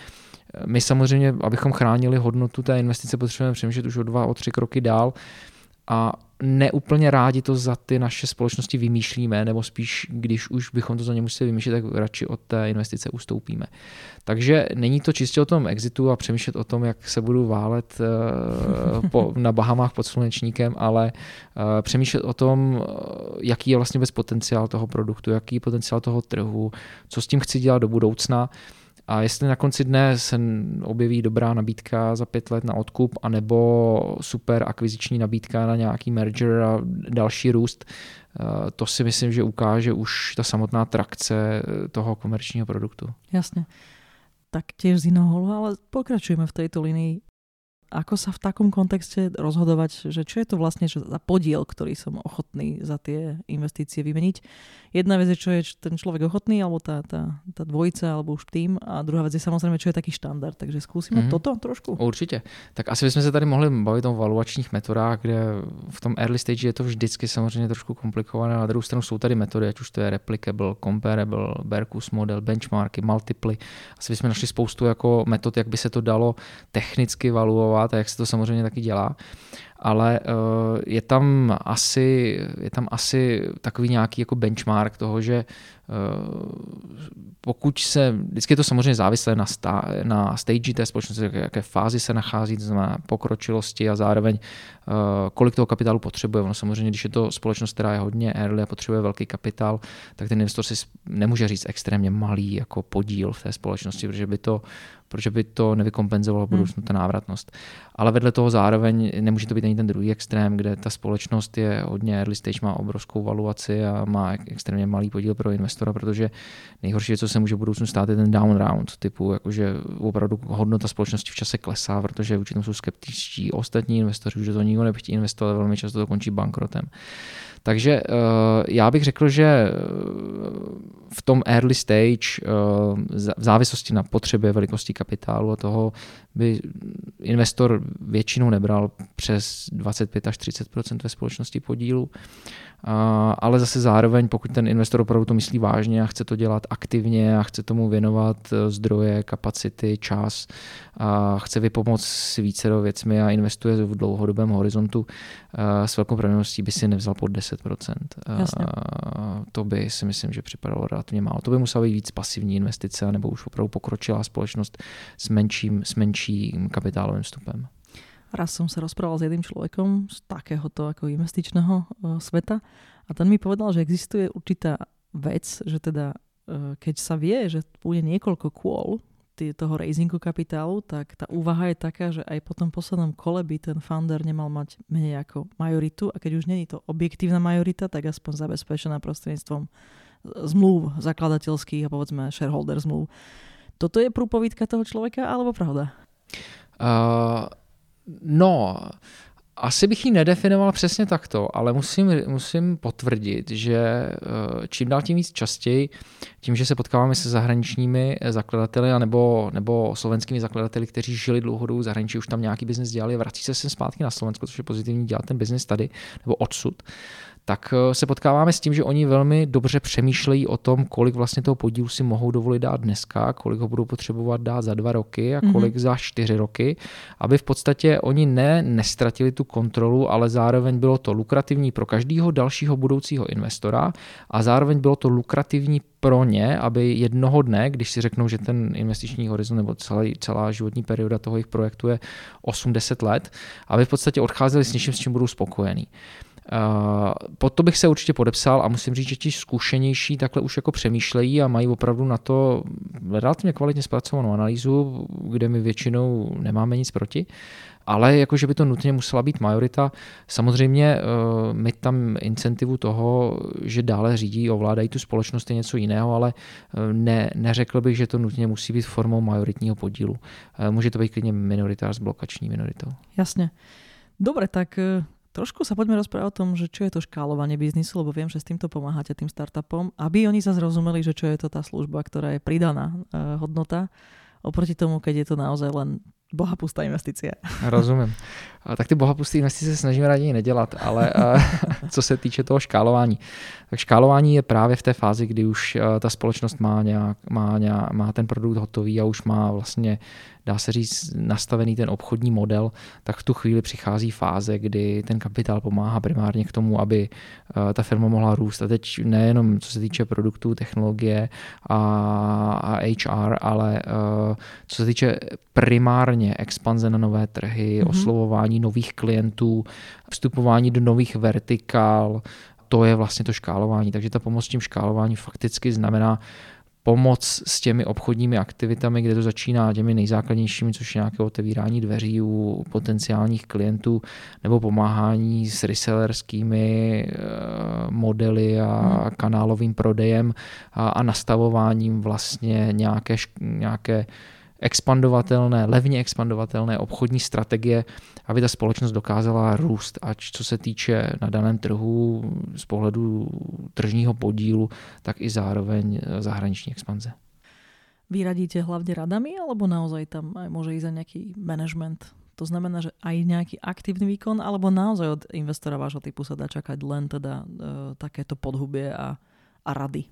my samozřejmě, abychom chránili hodnotu té investice, potřebujeme přemýšlet už o dva, o tři kroky dál a neúplně rádi to za ty naše společnosti vymýšlíme, nebo spíš, když už bychom to za ně museli vymýšlet, tak radši od té investice ustoupíme. Takže není to čistě o tom exitu a přemýšlet o tom, jak se budu válet uh, po, na Bahamách pod slunečníkem, ale uh, přemýšlet o tom, jaký je vlastně bez potenciál toho produktu, jaký je potenciál toho trhu, co s tím chci dělat do budoucna. A jestli na konci dne se objeví dobrá nabídka za pět let na odkup, anebo super akviziční nabídka na nějaký merger a další růst, eh, to si myslím, že ukáže už ta samotná trakce toho komerčního produktu. Jasně. Tak těž z jiného ale pokračujeme v této linii. Ako sa v takom kontexte rozhodovať, že čo je to vlastne že za podiel, ktorý som ochotný za tie investície vymeniť. Jedna vec je, čo je ten človek ochotný, alebo tá, tá, tá dvojica, alebo už tým. A druhá vec je samozrejme, čo je taký štandard. Takže skúsime mm-hmm. toto trošku. Určitě. Tak asi bychom se tady mohli bavit o valuačních metodách, kde v tom early stage je to vždycky samozřejmě trošku komplikované. Na druhou stranu jsou tady metody, ať už to je replicable, comparable, Berkus model, benchmarky, multiply. Asi bychom našli spoustu jako metod, jak by se to dalo technicky valuovat dělat a jak se to samozřejmě taky dělá. Ale eh, je tam asi, je tam asi takový nějaký jako benchmark toho, že pokud se, vždycky je to samozřejmě závislé na, sta, na stage té společnosti, jaké fázi se nachází, to znamená pokročilosti a zároveň uh, kolik toho kapitálu potřebuje. Ono samozřejmě, když je to společnost, která je hodně early a potřebuje velký kapitál, tak ten investor si nemůže říct extrémně malý jako podíl v té společnosti, protože by to, protože by to nevykompenzovalo hmm. budoucnu ta návratnost. Ale vedle toho zároveň nemůže to být ani ten druhý extrém, kde ta společnost je hodně early stage, má obrovskou valuaci a má extrémně malý podíl pro investor investora, protože nejhorší, co se může v budoucnu stát, je ten down round, typu jakože opravdu hodnota společnosti v čase klesá, protože tomu jsou skeptičtí ostatní investoři, že to nikdo nechtějí investovat, velmi často to končí bankrotem. Takže eh, já bych řekl, že eh, v tom early stage eh, v závislosti na potřebě velikosti kapitálu a toho by investor většinou nebral přes 25 až 30% ve společnosti podílu ale zase zároveň, pokud ten investor opravdu to myslí vážně a chce to dělat aktivně a chce tomu věnovat e, zdroje, kapacity, čas a chce vypomoct si více do věcmi a investuje v dlouhodobém horizontu, e, s velkou pravděpodobností by si nevzal pod 10%. E, Jasně. To by si myslím, že připadalo relativně málo. To by musela být víc pasivní investice nebo už opravdu pokročilá společnost s menším, s menším kapitálovým vstupem. Raz som sa rozprával s jedným človekom z takéhoto ako investičného uh, sveta a ten mi povedal, že existuje určitá vec, že teda uh, keď sa vie, že bude niekoľko kôl toho raisingu kapitálu, tak tá úvaha je taká, že aj po tom poslednom kole by ten founder nemal mať menej ako majoritu a keď už není to objektívna majorita, tak aspoň zabezpečená prostredníctvom zmluv zakladateľských a povedzme shareholder zmluv. Toto je prúpovídka toho človeka alebo pravda? Uh, No, asi bych ji nedefinoval přesně takto, ale musím, musím potvrdit, že eh, čím dál tím víc častěji, tím, že se potkáváme se zahraničními zakladateli nebo, nebo slovenskými zakladateli, kteří žili dlouhodobou v zahraničí, už tam nějaký biznis dělali, vrací se sem zpátky na Slovensko, což je pozitivní dělat ten biznis tady nebo odsud, tak eh, se potkáváme s tím, že oni velmi dobře přemýšlejí o tom, kolik vlastně toho podílu si mohou dovolit dát dneska, kolik ho budou potřebovat dát za dva roky a mhm. kolik mm-hmm. za čtyři roky, aby v podstatě oni ne nestratili tu kontrolu, ale zároveň bylo to lukrativní pro každého dalšího budoucího investora a zároveň bylo to lukrativní pro ně, aby jednoho dne, když si řeknou, že ten investiční horizont nebo celý, celá životní perioda toho jejich projektu je 8-10 let, aby v podstatě odcházeli s něčím, s čím budou spokojení. Uh, pod to bych se určitě podepsal a musím říct, že ti zkušenější takhle už jako přemýšlejí a mají opravdu na to relativně kvalitně zpracovanou analýzu, kde my většinou nemáme nic proti. Ale jako, že by to nutně musela být majorita. Samozřejmě my tam incentivu toho, že dále řídí, ovládají tu společnost je něco jiného, ale ne, neřekl bych, že to nutně musí být formou majoritního podílu. Může to být klidně minoritář s blokační minoritou. Jasně. Dobre, tak Trošku sa poďme rozprávať o tom, že čo je to škálovanie biznisu, lebo viem, že s týmto pomáhate tým startupom, aby oni sa zrozumeli, že čo je to tá služba, ktorá je pridaná uh, hodnota, oproti tomu, keď je to naozaj len bohapustá investícia. Rozumím. Tak ty bohapusté investice snažíme raději nedělat, ale uh, co se týče toho škálování, tak škálování je právě v té fázi, kdy už uh, ta společnost má, nějak, má, nějak, má ten produkt hotový a už má vlastně dá se říct, nastavený ten obchodní model, tak v tu chvíli přichází fáze, kdy ten kapitál pomáhá primárně k tomu, aby eh, ta firma mohla růst. A teď nejenom co se týče produktů, technologie a, a HR, ale co se týče primárně expanze na nové trhy, mm-hmm. oslovování nových klientů, vstupování do nových vertikál, to je vlastně to škálování. Takže ta pomoc tím škálování fakticky znamená pomoc s těmi obchodními aktivitami, kde to začíná těmi nejzákladnějšími, což je nějaké otevírání dveří u potenciálních klientů nebo pomáhání s resellerskými eh, modely a hmm. kanálovým prodejem a, a nastavováním vlastně nějaké, nějaké expandovatelné, levně expandovatelné obchodní strategie, aby ta společnost dokázala růst, ať co se týče na daném trhu z pohledu tržního podílu, tak i zároveň zahraniční expanze. Vy radíte hlavně radami, alebo naozaj tam aj môže ísť nejaký management? To znamená, že aj nejaký aktívny výkon, alebo naozaj od investora vášho typu sa dá čakať len teda e, takéto podhubie a, a rady?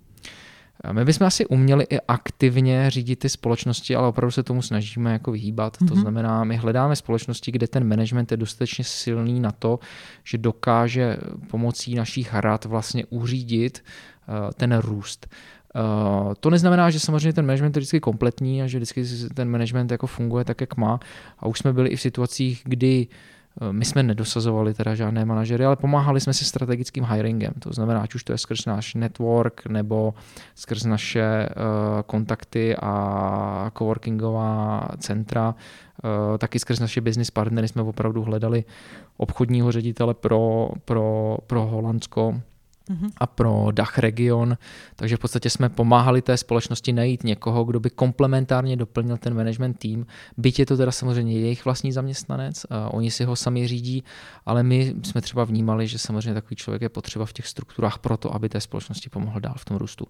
My bychom asi uměli i aktivně řídit ty společnosti, ale opravdu se tomu snažíme jako vyhýbat. Mm-hmm. To mhm. znamená, my hledáme společnosti, kde ten management je dostatečně silný na to, že dokáže pomocí našich rad vlastně uřídit uh, ten růst. Uh, to neznamená, že samozřejmě ten management je vždycky kompletní a že vždycky ten management jako funguje tak, jak má. A už jsme byli i v situacích, kdy uh, Eh, my jsme nedosazovali teda žádné manažery, ale pomáhali jsme si strategickým hiringem. To znamená, ať už to je skrz náš network nebo skrz naše uh, kontakty a coworkingová centra, uh, taky skrz naše business partnery jsme opravdu hledali obchodního ředitele pro, pro, pro Holandsko a pro Dach region. Takže v podstatě jsme pomáhali té společnosti najít někoho, kdo by komplementárně doplnil ten management tým. Byť je to teda samozřejmě jejich vlastní zaměstnanec, a oni si ho sami řídí, ale my jsme třeba vnímali, že samozřejmě takový člověk je potřeba v těch strukturách pro to, aby té společnosti pomohl dál v tom růstu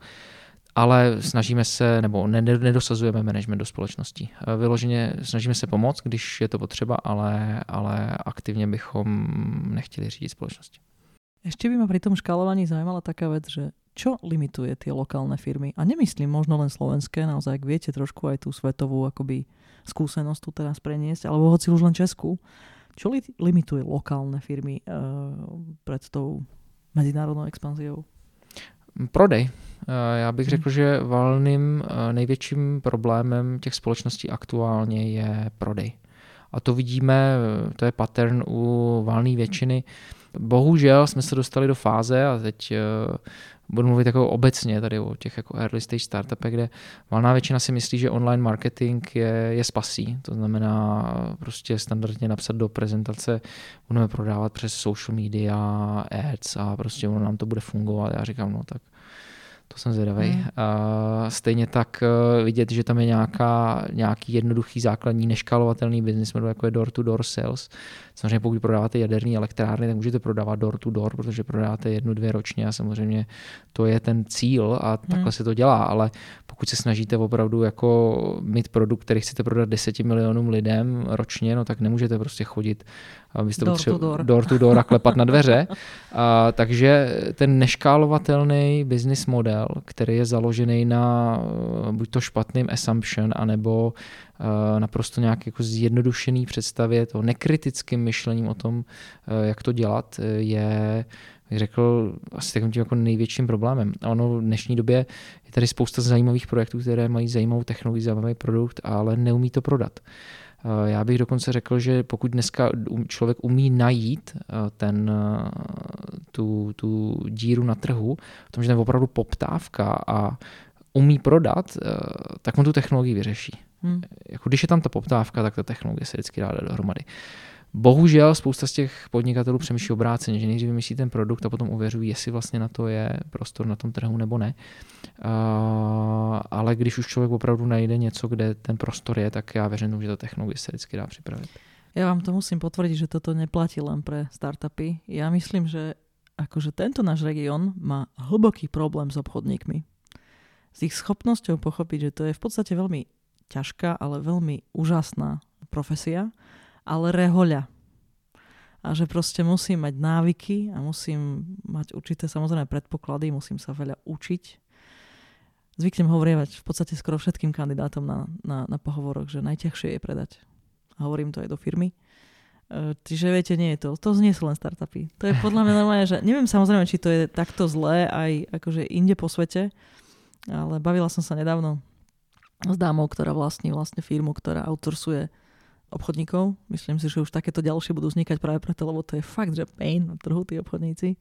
ale snažíme se, nebo nedosazujeme management do společnosti. Vyloženě snažíme se pomoct, když je to potřeba, ale, ale aktivně bychom nechtěli řídit společnosti. Ešte by ma pri tom škálovaní zaujímala taká vec, že čo limituje tie lokálne firmy? A nemyslím možno len slovenské, naozaj, ak viete trošku aj tú svetovú akoby skúsenosť tu teraz preniesť, alebo hoci už len Česku. Čo li- limituje lokálne firmy uh, pred tou mezinárodnou expanziou? Prodej. Eh, já bych mhm. řekl, že valným eh, největším problémem těch společností aktuálně je prodej. A to vidíme, to je pattern u valné většiny. Bohužel jsme se dostali do fáze, a teď uh, budu mluvit jako obecně tady o těch jako early stage startupech, kde valná většina si myslí, že online marketing je, je spasí. To znamená prostě standardně napsat do prezentace, budeme prodávat přes social media, ads a prostě ono nám to bude fungovat. Já říkám, no tak to jsem zvědavý. Hmm. stejně tak eh, vidět, že tam je nějaká, nějaký jednoduchý základní neškalovatelný business model, jako je door-to-door sales. Samozřejmě pokud prodáváte jaderní elektrárny, tak můžete prodávat door-to-door, protože prodáváte jednu, dvě ročně a samozřejmě to je ten cíl a takhle hmm. se to dělá, ale pokud se snažíte opravdu jako mít produkt, který chcete prodat 10 milionům lidem ročně, no tak nemůžete prostě chodit abyste door, to door. door to door a klepat na dveře. A, takže ten neškálovatelný business model, který je založený na eh, buď to špatným assumption, anebo uh, naprosto nějak jako zjednodušený představě, to nekritickým myšlením o tom, uh, jak to dělat, je řekl, asi takovým tím jako největším problémem. A ono v dnešní době je tady spousta zajímavých projektů, které mají zajímavou technologii, zajímavý produkt, ale neumí to prodat. Eh, já bych dokonce řekl, že pokud dneska člověk umí najít eh, ten, eh, tu, tu díru na trhu, v tom, že je opravdu poptávka a umí prodat, tak on tu technologii vyřeší. Hmm. Jako když je tam ta poptávka, tak ta technologie se vždycky dá dohromady. Bohužel spousta z těch podnikatelů přemýšlí obráceně, že nejdřív vymyslí ten produkt a potom uvěřují, jestli vlastně na to je prostor na tom trhu nebo ne. Uh, ale když už člověk opravdu najde něco, kde ten prostor je, tak já věřím, že ta technologie se vždycky dá připravit. Ja vám to musím potvrdiť, že toto neplatí len pre startupy. Ja myslím, že akože tento náš región má hlboký problém s obchodníkmi. S ich schopnosťou pochopiť, že to je v podstate veľmi ťažká, ale veľmi úžasná profesia, ale rehoľa. A že proste musím mať návyky a musím mať určité samozrejme predpoklady, musím sa veľa učiť. Zvyknem hovorievať v podstate skoro všetkým kandidátom na, na, na pohovoroch, že najťažšie je predať hovorím to aj do firmy. E, čiže viete, nie je to. To nie sú len startupy. To je podľa mňa normálne, že neviem samozrejme, či to je takto zlé aj akože inde po svete, ale bavila som sa nedávno s dámou, ktorá vlastní vlastne firmu, ktorá outsourcuje obchodníkov. Myslím si, že už takéto ďalšie budú vznikať práve preto, lebo to je fakt, že pain na trhu tí obchodníci.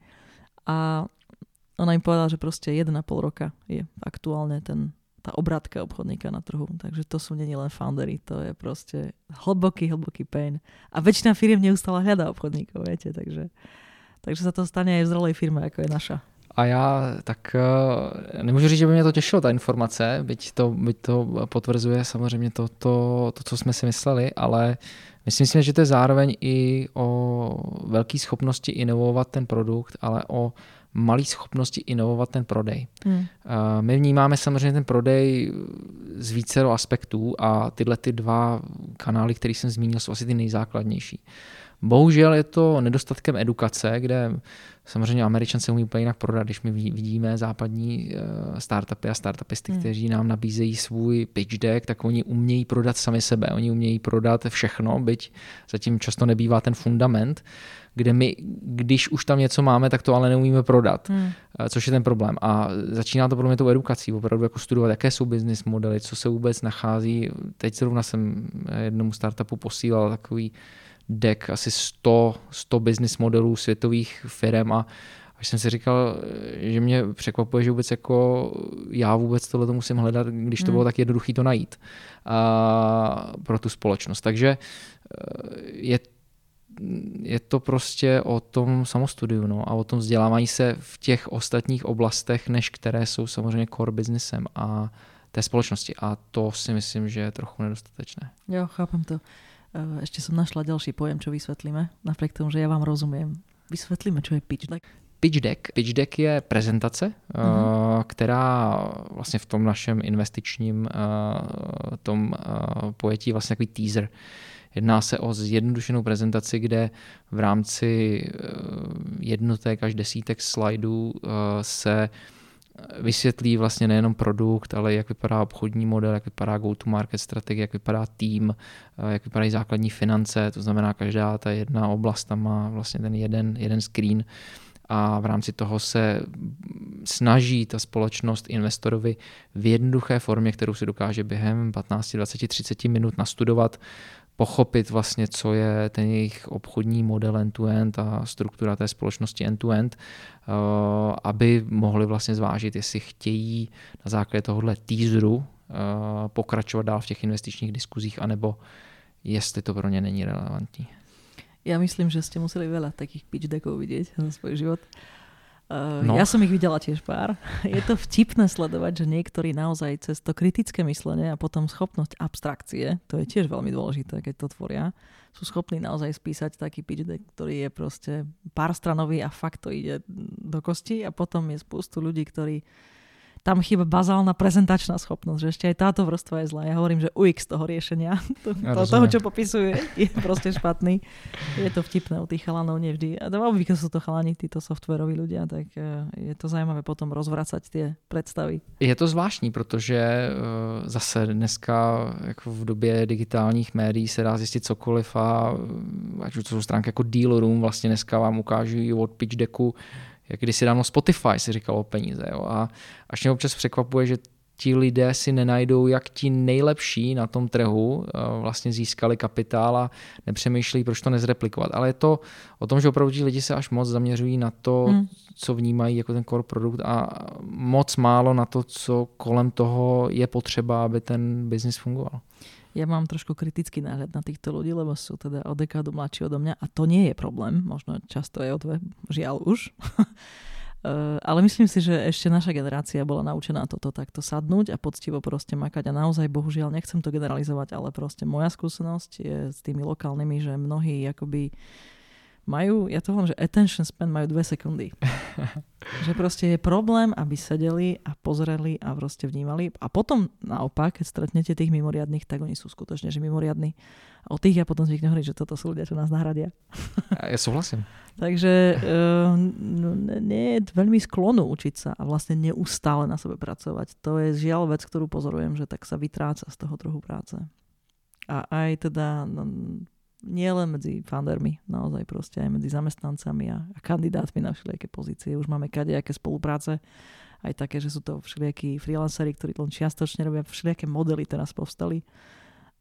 A ona im povedala, že proste 1,5 roka je aktuálne ten tá obratka obchodníka na trhu. Takže to sú není len foundery, to je proste hlboký, hlboký pain. A väčšina firiem neustále hľadá obchodníkov, viete, takže, takže sa to stane aj v zrelej firme, ako je naša. A já tak uh, nemůžu říct, že by mě to těšilo, ta informace, byť to, byť to potvrzuje samozřejmě to, to, to, co jsme si mysleli, ale myslím si, že to je zároveň i o velké schopnosti inovovat ten produkt, ale o malý schopnosti inovovat ten prodej. Hmm. My vnímáme samozřejmě ten prodej z více aspektů a tyhle ty dva kanály, které jsem zmínil, jsou asi ty nejzákladnější. Bohužel je to nedostatkem edukace, kde samozřejmě Američan se umí úplně jinak prodat, když my vidíme západní eh, startupy a startupisty, hmm. kteří nám nabízejí svůj pitch deck, tak oni umějí prodat sami sebe, oni umějí prodat všechno, byť zatím často nebývá ten fundament kde my, když už tam něco máme, tak to ale neumíme prodat, hmm. Eh, což je ten problém. A začíná to pro mě tou edukací, opravdu jako studovat, jaké jsou business modely, co se vůbec nachází. Teď zrovna jsem jednomu startupu posílal takový deck asi 100, 100 business modelů světových firm a až jsem si říkal, že mě překvapuje, že vůbec jako já vůbec tohle to musím hledat, když to hmm. bylo tak jednoduché to najít a, pro tu společnost. Takže eh, je je to prostě o tom samostudiu no, a o tom vzdělávání se v těch ostatních oblastech, než které jsou samozřejmě core businessem a té společnosti. A to si myslím, že je trochu nedostatečné. Jo, chápem to. Ešte som našla ďalší pojem, čo vysvetlíme, napriek tomu, že ja vám rozumiem. Vysvetlíme, čo je pitch deck. Pitch deck. Pitch deck je prezentace, uh-huh. která vlastně v tom našem investičním uh, tom uh, pojetí vlastně takový teaser. Jedná se o zjednodušenou prezentaci, kde v rámci eh, jednotek až desítek slajdů eh, se vysvětlí vlastně nejenom produkt, ale jak vypadá obchodní model, jak vypadá go-to-market strategie, jak vypadá tým, eh, jak vypadají základní finance, to znamená každá ta jedna oblast tam má vlastně ten jeden, jeden screen. A v rámci toho se snaží ta společnost investorovi v jednoduché formě, kterou si dokáže během 15, 20, 30 minut nastudovat, pochopit vlastně, co je ten jejich obchodní model end-to-end a struktura té společnosti end-to-end, eh, aby mohli vlastně zvážit, jestli chtějí na základě tohohle teaseru eh, pokračovat dál v těch investičních diskuzích, anebo jestli to pro ně není relevantní. Já myslím, že jste museli veľa takých pitch deckov vidět za svůj život. Uh, no. Ja som ich videla tiež pár. Je to vtipné sledovať, že niektorí naozaj cez to kritické myslenie a potom schopnosť abstrakcie, to je tiež veľmi dôležité, keď to tvoria, sú schopní naozaj spísať taký pitch deck, ktorý je proste pár stranový a fakt to ide do kosti a potom je spoustu ľudí, ktorí tam chýba bazálna prezentačná schopnosť, že ešte aj táto vrstva je zlá. Ja hovorím, že UX toho riešenia, to, ja to, toho, čo popisuje, je proste špatný. Je to vtipné u tých chalanov nevždy. A obvykle sú to chalani, títo softwaroví ľudia, tak e, je to zajímavé potom rozvracať tie predstavy. Je to zvláštní, protože e, zase dneska jako v době digitálních médií se dá zjistit cokoliv a e, ať už to jsou stránky jako Deal Room, vlastně dneska vám ukážu od pitch decku jak kdysi dávno Spotify si říkalo o peníze. Jo? A až mě občas překvapuje, že ti lidé si nenajdou, jak ti nejlepší na tom trhu eh, vlastně získali kapitál a nepřemýšlí, proč to nezreplikovat. Ale je to o tom, že opravdu ti lidi se až moc zaměřují na to, hmm. co vnímají jako ten core produkt a moc málo na to, co kolem toho je potřeba, aby ten biznis fungoval. Ja mám trošku kritický náhľad na týchto ľudí, lebo sú teda o dekádu mladší odo mňa a to nie je problém, možno často je o dve, žiaľ už. Eh, ale myslím si, že ešte naša generácia bola naučená toto takto sadnúť a poctivo proste makať a naozaj bohužiaľ nechcem to generalizovať, ale proste moja skúsenosť je s tými lokálnymi, že mnohí akoby majú, ja to hovorím, že attention span majú dve sekundy. že proste je problém, aby sedeli a pozreli a proste vnímali. A potom naopak, keď stretnete tých mimoriadných, tak oni sú skutočne že mimoriadní. A o tých ja potom zvyknem hovoriť, že toto sú ľudia, čo nás nahradia. ja súhlasím. Takže uh, no, nie je veľmi sklonu učiť sa a vlastne neustále na sebe pracovať. To je žiaľ vec, ktorú pozorujem, že tak sa vytráca z toho trhu práce. A aj teda no, nie len medzi foundermi, naozaj proste aj medzi zamestnancami a, a kandidátmi na všelijaké pozície. Už máme kadejaké spolupráce, aj také, že sú to všelijakí freelanceri, ktorí len čiastočne robia všelijaké modely teraz povstali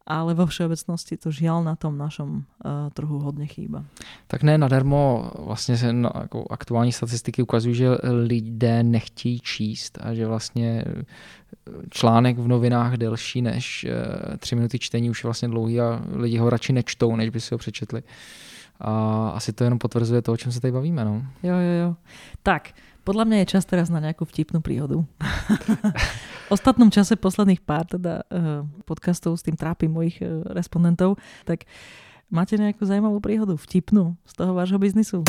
ale vo všeobecnosti to žiaľ na tom našom uh, trhu hodně chýba. Tak ne nadarmo vlastně se no, jako aktuální statistiky ukazují, že lidé nechtějí číst a že vlastně článek v novinách delší než uh, tři minuty čtení už je vlastně dlouhý a lidi ho radši nečtou, než by si ho přečetli. A asi to jenom potvrzuje to, o čem se tady bavíme. No. Jo, jo, jo. Tak, podľa mňa je čas teraz na nejakú vtipnú príhodu. v ostatnom čase posledných pár teda, uh, podcastov s tým trápim mojich uh, respondentov, tak máte nejakú zaujímavú príhodu, vtipnú z toho vášho biznisu?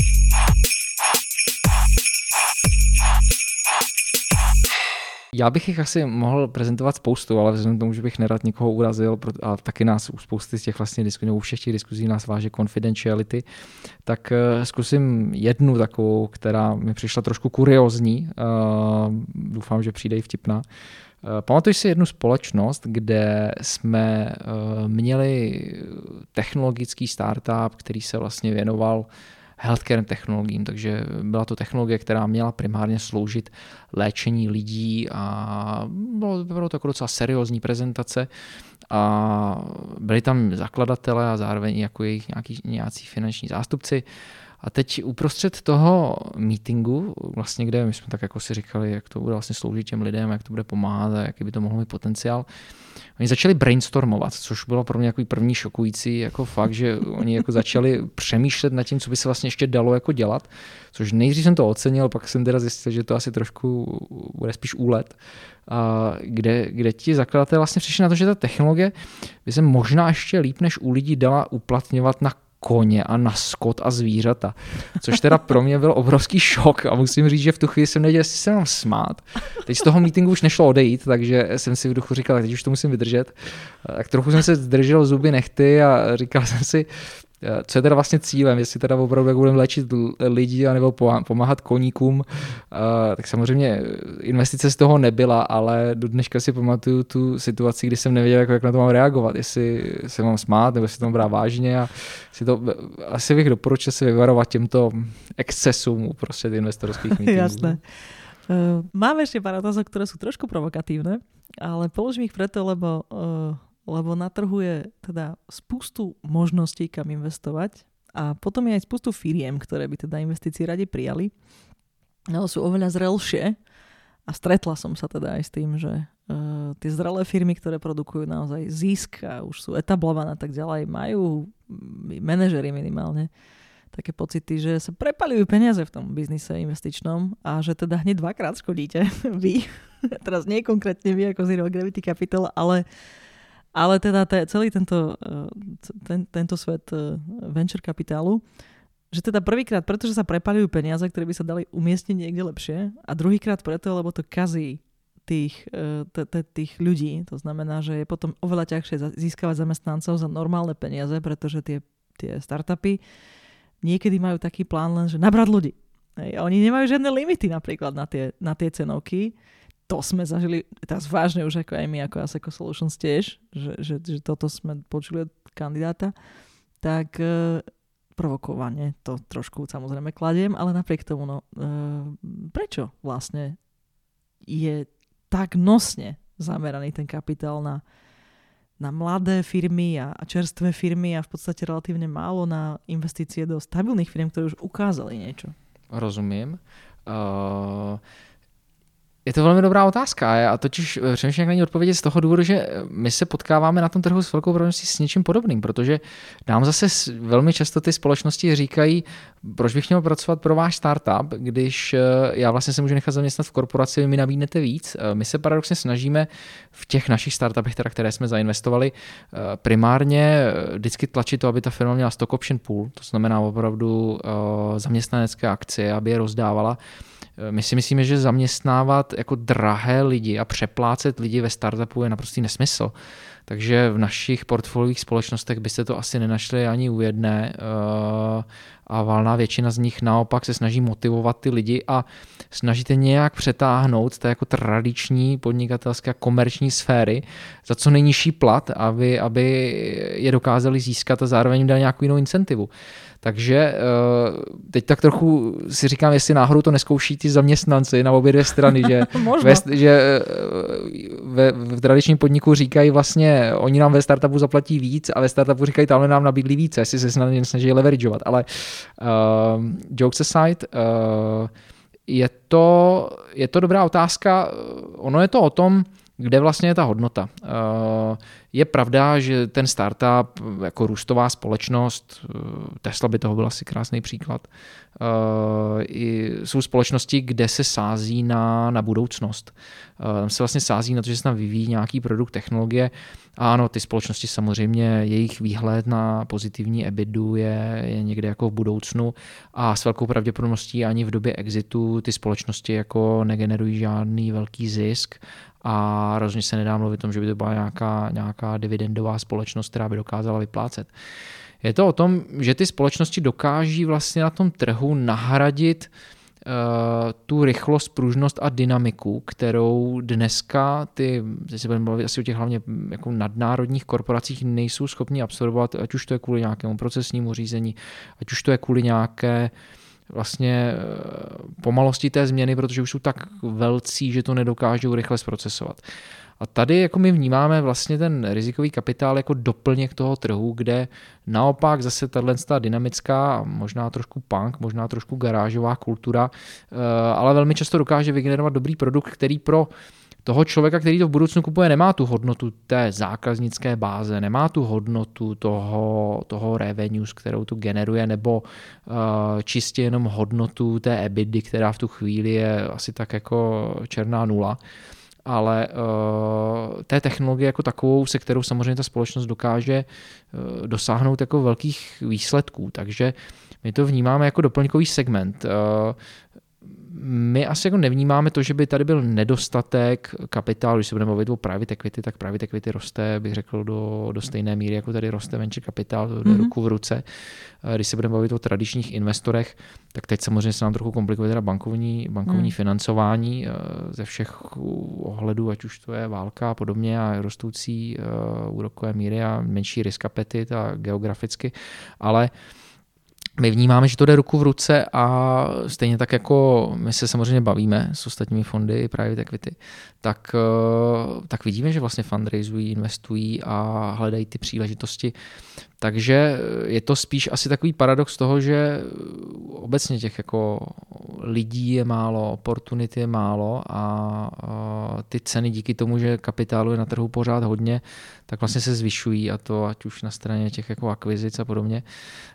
Já bych jich asi mohl prezentovat spoustu, ale vzhledem tomu, že bych nerad někoho urazil a taky nás u spousty z těch vlastně diskuzí, u všech těch diskuzí nás váže confidentiality, tak uh, zkusím jednu takovou, která mi přišla trošku kuriozní. Uh, doufám, že přijde i vtipná. Uh, pamatuji si jednu společnost, kde jsme měli technologický startup, který se vlastně věnoval healthcare technologiím, takže byla to technologie, která měla primárně sloužit léčení lidí a bylo, bylo to jako docela seriózní prezentace a byli tam zakladatelé a zároveň jako jejich nějaký, nějací finanční zástupci. A teď uprostřed toho meetingu, vlastně kde my jsme tak jako si říkali, jak to bude vlastně sloužit těm lidem, jak to bude pomáhat a jaký by to mohlo mít potenciál, Oni začali brainstormovat, což bylo pro mě jako první šokující jako fakt, že oni jako začali přemýšlet nad tím, co by se vlastně ještě dalo jako dělat, což nejdřív jsem to ocenil, pak jsem teda zjistil, že to asi trošku bude spíš úlet, a kde, kde ti zakladatelé vlastně přišli na to, že ta technologie by se možná ještě líp než u lidí dala uplatňovat na koně a na skot a zvířata. Což teda pro mě byl obrovský šok a musím říct, že v tu chvíli jsem nevěděl, jestli se mám smát. Teď z toho meetingu už nešlo odejít, takže jsem si v duchu říkal, tak teď už to musím vydržet. Tak trochu jsem se zdržel zuby nechty a říkal jsem si, co je teda vlastně cílem, jestli teda opravdu jak budeme léčit lidi anebo pomáhat koníkům, tak samozřejmě investice z toho nebyla, ale do dneška si pamatuju tu situaci, kdy jsem nevěděl, jak, na to mám reagovat, jestli se mám smát, nebo jestli to mám brát vážně a si to, asi bych doporučil si vyvarovat těmto excesům prostě investorských meetingů. Jasné. Uh, mám ešte pár otázok, ktoré sú trošku provokatívne, ale položím ich preto, lebo uh, lebo na trhu je teda spustu možností, kam investovať. A potom je aj spustu firiem, ktoré by teda investície radi prijali, ale sú oveľa zrelšie. A stretla som sa teda aj s tým, že uh, tie zrelé firmy, ktoré produkujú naozaj zisk a už sú etablované tak ďalej, majú manažery minimálne také pocity, že sa prepalujú peniaze v tom biznise investičnom a že teda hneď dvakrát škodíte vy. Teraz nie konkrétne vy ako Zero Gravity Capital, ale ale teda te, celý tento, eh, ten, tento svet eh, venture kapitálu, že teda prvýkrát, pretože sa prepalujú peniaze, ktoré by sa dali umiestniť niekde lepšie a druhýkrát preto, lebo to kazí tých, eh, tých ľudí. To znamená, že je potom oveľa ťažšie získavať zamestnancov za normálne peniaze, pretože tie, tie startupy niekedy majú taký plán len, že nabrať ľudí. Hej, oni nemajú žiadne limity napríklad na tie, na tie cenovky to sme zažili teraz vážne už ako aj my ako Aseco Solutions tiež, že, že, že toto sme počuli od kandidáta, tak e, provokovanie to trošku samozrejme kladiem, ale napriek tomu, no, e, prečo vlastne je tak nosne zameraný ten kapitál na, na mladé firmy a, a čerstvé firmy a v podstate relatívne málo na investície do stabilných firm, ktoré už ukázali niečo. Rozumím. Uh, je to velmi dobrá otázka. Já totiž eh, přemýšlím, jak na ní odpovědět z toho důvodu, že my se potkáváme na tom trhu s velkou pravděpodobností s něčím podobným, protože nám zase velmi často ty společnosti říkají, proč bych měl pracovat pro váš startup, když eh, já vlastně se můžu nechat zaměstnat v korporaci, vy mi nabídnete víc. Eh, my se paradoxně snažíme v těch našich startupech, teda, které jsme zainvestovali, primárně vždycky tlačit to, aby ta firma měla stock option pool, to znamená opravdu zaměstnanecké akcie, aby je rozdávala my si myslíme, že zaměstnávat jako drahé lidi a přeplácet lidi ve startupu je naprostý nesmysl. Takže v našich portfoliových společnostech byste to asi nenašli ani u jedné eh, a valná většina z nich naopak se snaží motivovat ty lidi a snažíte nějak přetáhnout z té jako tradiční podnikatelské komerční sféry za co nejnižší plat, aby, aby je dokázali získat a zároveň dát nějakou jinou incentivu. Takže eh, teď tak trochu si říkám, jestli náhodou to neskouší ty zaměstnanci na obě dvě strany, že, ve, že eh, ve, v tradičním podniku říkají vlastně, oni nám ve startupu zaplatí víc a ve startupu říkají, tamhle nám nabídli víc, jestli se snaží, snaží leverageovat. Ale uh, jokes aside, uh, je to, je to dobrá otázka. Ono je to o tom, kde vlastně je ta hodnota. Uh, je pravda, že ten startup jako růstová společnost, uh, Tesla by toho byl asi krásný příklad, uh, jsou společnosti, kde se sází na, na budoucnost. Tam se vlastně sází na to, že se tam vyvíjí nějaký produkt, technologie. A ano, ty společnosti samozřejmě, jejich výhled na pozitivní EBITu je, je někde jako v budoucnu a s velkou pravděpodobností ani v době exitu ty společnosti jako negenerují žádný velký zisk a rozhodně se nedá mluvit o tom, že by to byla nějaká, nějaká dividendová společnost, která by dokázala vyplácet. Je to o tom, že ty společnosti dokáží vlastně na tom trhu nahradit uh, tu rychlost, pružnost a dynamiku, kterou dneska ty, si budeme mluvit asi o těch hlavně jako nadnárodních korporacích, nejsou schopni absorbovat, ať už to je kvůli nějakému procesnímu řízení, ať už to je kvůli nějaké uh, vlastně eh, pomalosti té změny, protože už jsou tak velcí, že to nedokážou rychle zprocesovat. A tady jako my vnímáme vlastně ten rizikový kapitál jako doplněk toho trhu, kde naopak zase tato dynamická, možná trošku punk, možná trošku garážová kultura, eh, ale velmi často dokáže vygenerovat dobrý produkt, který pro toho člověka, který to v budoucnu kupuje, nemá tu hodnotu té zákaznické báze, nemá tu hodnotu toho, toho revenue, kterou tu generuje, nebo uh, čistě jenom hodnotu té EBITDA, která v tu chvíli je asi tak jako černá nula ale uh, té technologie jako takovou, se kterou samozřejmě ta společnost dokáže uh, dosáhnout jako velkých výsledků. Takže my to vnímáme jako doplňkový segment. My asi jako nevnímáme to, že by tady byl nedostatek kapitálu, když se budeme mluvit o private equity, tak private equity roste, bych řekl, do, do stejné míry, jako tady roste venture kapitál, to jde mm-hmm. ruku v ruce. Eh, když se budeme mluvit o tradičních investorech, tak teď samozřejmě se nám trochu komplikuje teda bankovní, bankovní mm. financování eh, ze všech ohledů, ať už to je válka a podobně a rostoucí uh, úrokové míry a menší risk appetit a geograficky, ale uh, my vnímáme, že to jde ruku v ruce a stejně tak jako my se samozřejmě bavíme s ostatními fondy private equity, tak, eh, tak vidíme, že vlastně fundraisují, investují a hledají ty příležitosti. Takže je to spíš asi takový paradox toho, že obecně těch jako lidí je málo, oportunity je málo a ty ceny díky tomu, že kapitálu je na trhu pořád hodně, tak vlastně se zvyšují a to ať už na straně těch jako akvizic a podobně,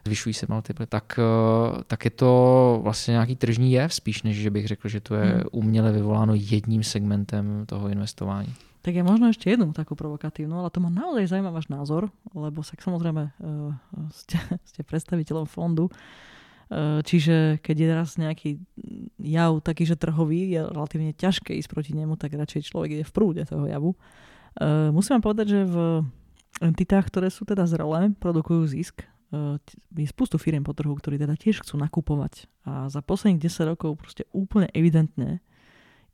zvyšují se multiply, tak, e, tak je to vlastně nějaký tržní jev spíš, než že bych řekl, že to je hmm. uměle vyvoláno jedním segmentem toho investování. Tak je možno ešte jednu takú provokatívnu, ale to ma naozaj zaujíma váš názor, lebo sa samozrejme uh, ste, ste predstaviteľom fondu, uh, čiže keď je raz nejaký jav taký, že trhový, je relatívne ťažké ísť proti nemu, tak radšej človek ide v prúde toho javu. Uh, musím vám povedať, že v entitách, ktoré sú teda zrelé, produkujú zisk, je spustu firiem po trhu, ktorí teda tiež chcú nakupovať. A za posledných 10 rokov proste úplne evidentne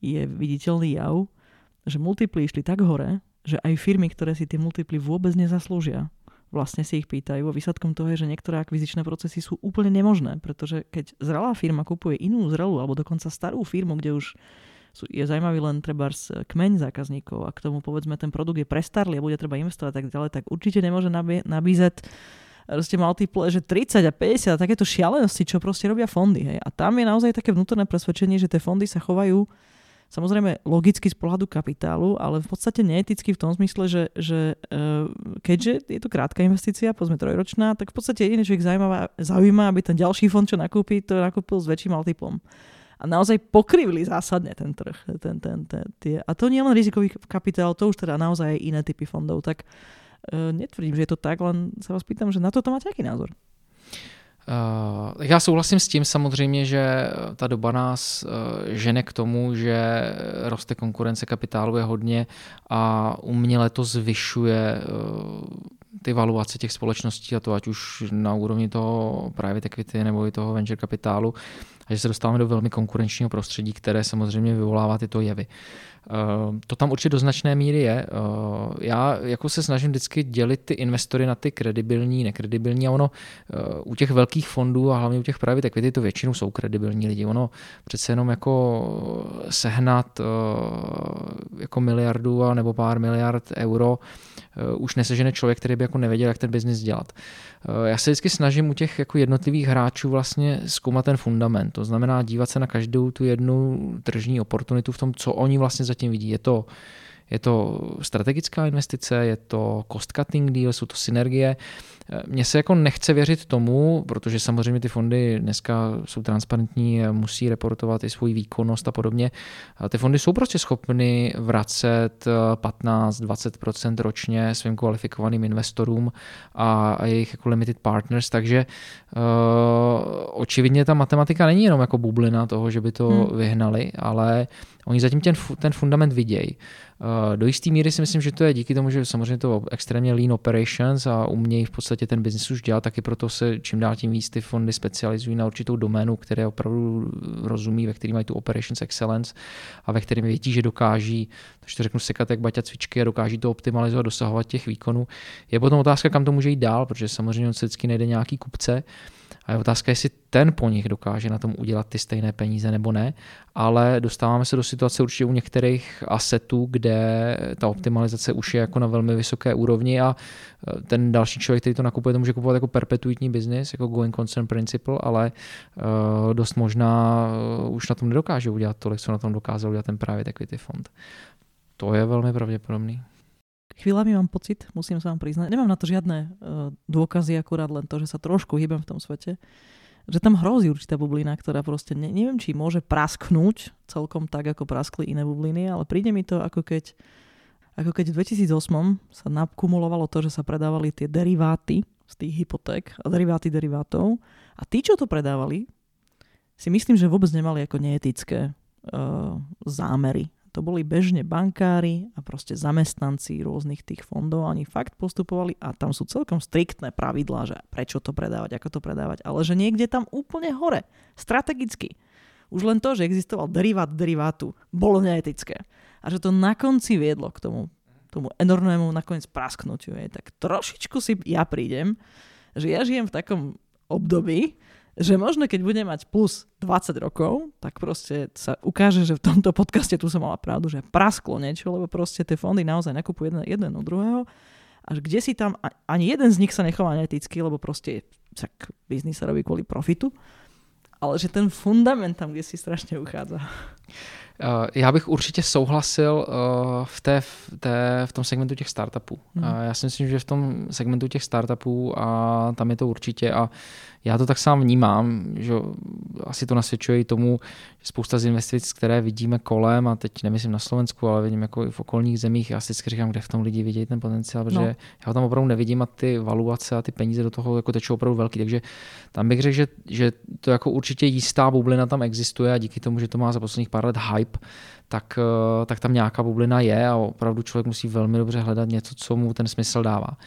je viditeľný jav, že multiply išli tak hore, že aj firmy, ktoré si tie multiply vôbec nezaslúžia, vlastne si ich pýtajú a výsledkom toho je, že niektoré akvizičné procesy sú úplne nemožné, pretože keď zrelá firma kupuje inú zrelú alebo dokonca starú firmu, kde už sú, je zaujímavý len treba kmeň zákazníkov a k tomu povedzme ten produkt je prestarlý a bude treba investovať tak ďalej, tak určite nemôže nabízať proste multiple, že 30 a 50 a takéto šialenosti, čo proste robia fondy. Hej. A tam je naozaj také vnútorné presvedčenie, že tie fondy sa chovajú samozrejme logicky z pohľadu kapitálu, ale v podstate neeticky v tom zmysle, že, že uh, keďže je to krátka investícia, povedzme trojročná, tak v podstate jediné, čo ich zaujíma, zaujíma, aby ten ďalší fond, čo nakúpi, to nakúpil s väčším multiplom. A naozaj pokrivili zásadne ten trh. Ten, ten, ten, tie. A to nie len rizikový kapitál, to už teda naozaj iné typy fondov. Tak uh, netvrdím, že je to tak, len sa vás pýtam, že na toto máte aký názor? Uh, já souhlasím s tím samozřejmě, že ta doba nás uh, žene k tomu, že roste konkurence kapitálu je hodně a uměle to zvyšuje uh, ty valuace těch společností a to ať už na úrovni toho private equity nebo i toho venture kapitálu a že se dostáváme do velmi konkurenčního prostředí, které samozřejmě vyvolává tyto jevy. Eh, to tam určitě do značné míry je. Eh, já jako se snažím vždycky dělit ty investory na ty kredibilní, nekredibilní a ono eh, u těch velkých fondů a hlavně u těch private equity to většinou jsou kredibilní lidi. Ono přece jenom jako sehnat jako miliardu a nebo pár miliard euro už nesežene člověk, který by jako nevěděl, jak ten biznis dělat. Já se vždycky snažím u těch jako jednotlivých hráčů vlastně zkoumat ten fundament. To znamená dívat se na každou tu jednu tržní oportunitu v tom, co oni vlastně zatím vidí. Je to, je to strategická investice, je to cost cutting deal, jsou to synergie. Mně se jako nechce věřit tomu, protože samozřejmě ty fondy dneska jsou transparentní, musí reportovat i svoji výkonnost a podobně. Ty fondy jsou prostě schopny vracet 15-20% ročně svým kvalifikovaným investorům a jejich jako limited partners, takže uh, očividně ta matematika není jenom jako bublina toho, že by to hmm. vyhnali, ale oni zatím ten, ten fundament vidějí. Uh, do jisté míry si myslím, že to je díky tomu, že samozřejmě to extrémně lean operations a umějí v podstatě ten biznis už dělat, taky proto se čím dál tím víc ty fondy specializují na určitou doménu, které opravdu rozumí, ve které mají tu operations excellence a ve kterém vědí, že dokáží, takže to řeknu sekat jak baťa cvičky a dokáží to optimalizovat, dosahovat těch výkonů. Je potom otázka, kam to může jít dál, protože samozřejmě se vždycky nejde nějaký kupce, a je otázka, jestli ten po nich dokáže na tom udělat ty stejné peníze nebo ne, ale dostáváme se do situace určitě u některých asetů, kde ta optimalizace už je jako na velmi vysoké úrovni a e, ten další člověk, který to nakupuje, to může kupovat jako perpetuitní business, jako going concern principle, ale uh, dost možná uh, už na tom nedokáže udělat tolik, co na tom dokázal udělat ten právě equity fond. To je velmi pravděpodobný. Chvíľami mám pocit, musím sa vám priznať, nemám na to žiadne uh, dôkazy, akurát len to, že sa trošku hýbem v tom svete, že tam hrozí určitá bublina, ktorá proste ne, neviem, či môže prasknúť celkom tak, ako praskli iné bubliny, ale príde mi to ako keď, ako keď v 2008 sa nakumulovalo to, že sa predávali tie deriváty z tých hypoték a deriváty derivátov. A tí, čo to predávali, si myslím, že vôbec nemali ako neetické uh, zámery to boli bežne bankári a proste zamestnanci rôznych tých fondov. Oni fakt postupovali a tam sú celkom striktné pravidlá, že prečo to predávať, ako to predávať, ale že niekde tam úplne hore, strategicky. Už len to, že existoval derivát derivátu, bolo neetické. A že to na konci viedlo k tomu, tomu enormnému nakoniec prasknutiu. Je. Tak trošičku si ja prídem, že ja žijem v takom období, že možno keď budem mať plus 20 rokov, tak proste sa ukáže, že v tomto podcaste tu som mala pravdu, že prasklo niečo, lebo proste tie fondy naozaj nakupujú jeden, jeden od druhého až kde si tam, ani jeden z nich sa nechová neeticky, lebo proste tak biznis sa robí kvôli profitu, ale že ten fundament tam, kde si strašne uchádza. Eh, já bych určitě souhlasil eh, v, té, v, té, v tom segmentu těch startupů. Hmm. Já si myslím, že v tom segmentu těch startupů a tam je to určitě a já to tak sám vnímám, že asi to nasvědčuje i tomu, že spousta z investic, které vidíme kolem, a teď nemyslím na Slovensku, ale vidím jako i v okolních zemích, já si říkám, kde v tom lidi vidějí ten potenciál, protože no. já ho tam opravdu nevidím a ty valuace a ty peníze do toho jako tečou opravdu velký, takže tam bych řekl, že, že to jako určitě jistá bublina tam existuje a díky tomu, že to má za posledních pár let hype, tak, eh, tak tam nějaká bublina je a opravdu člověk musí velmi dobře hledat něco, co mu ten smysl dává.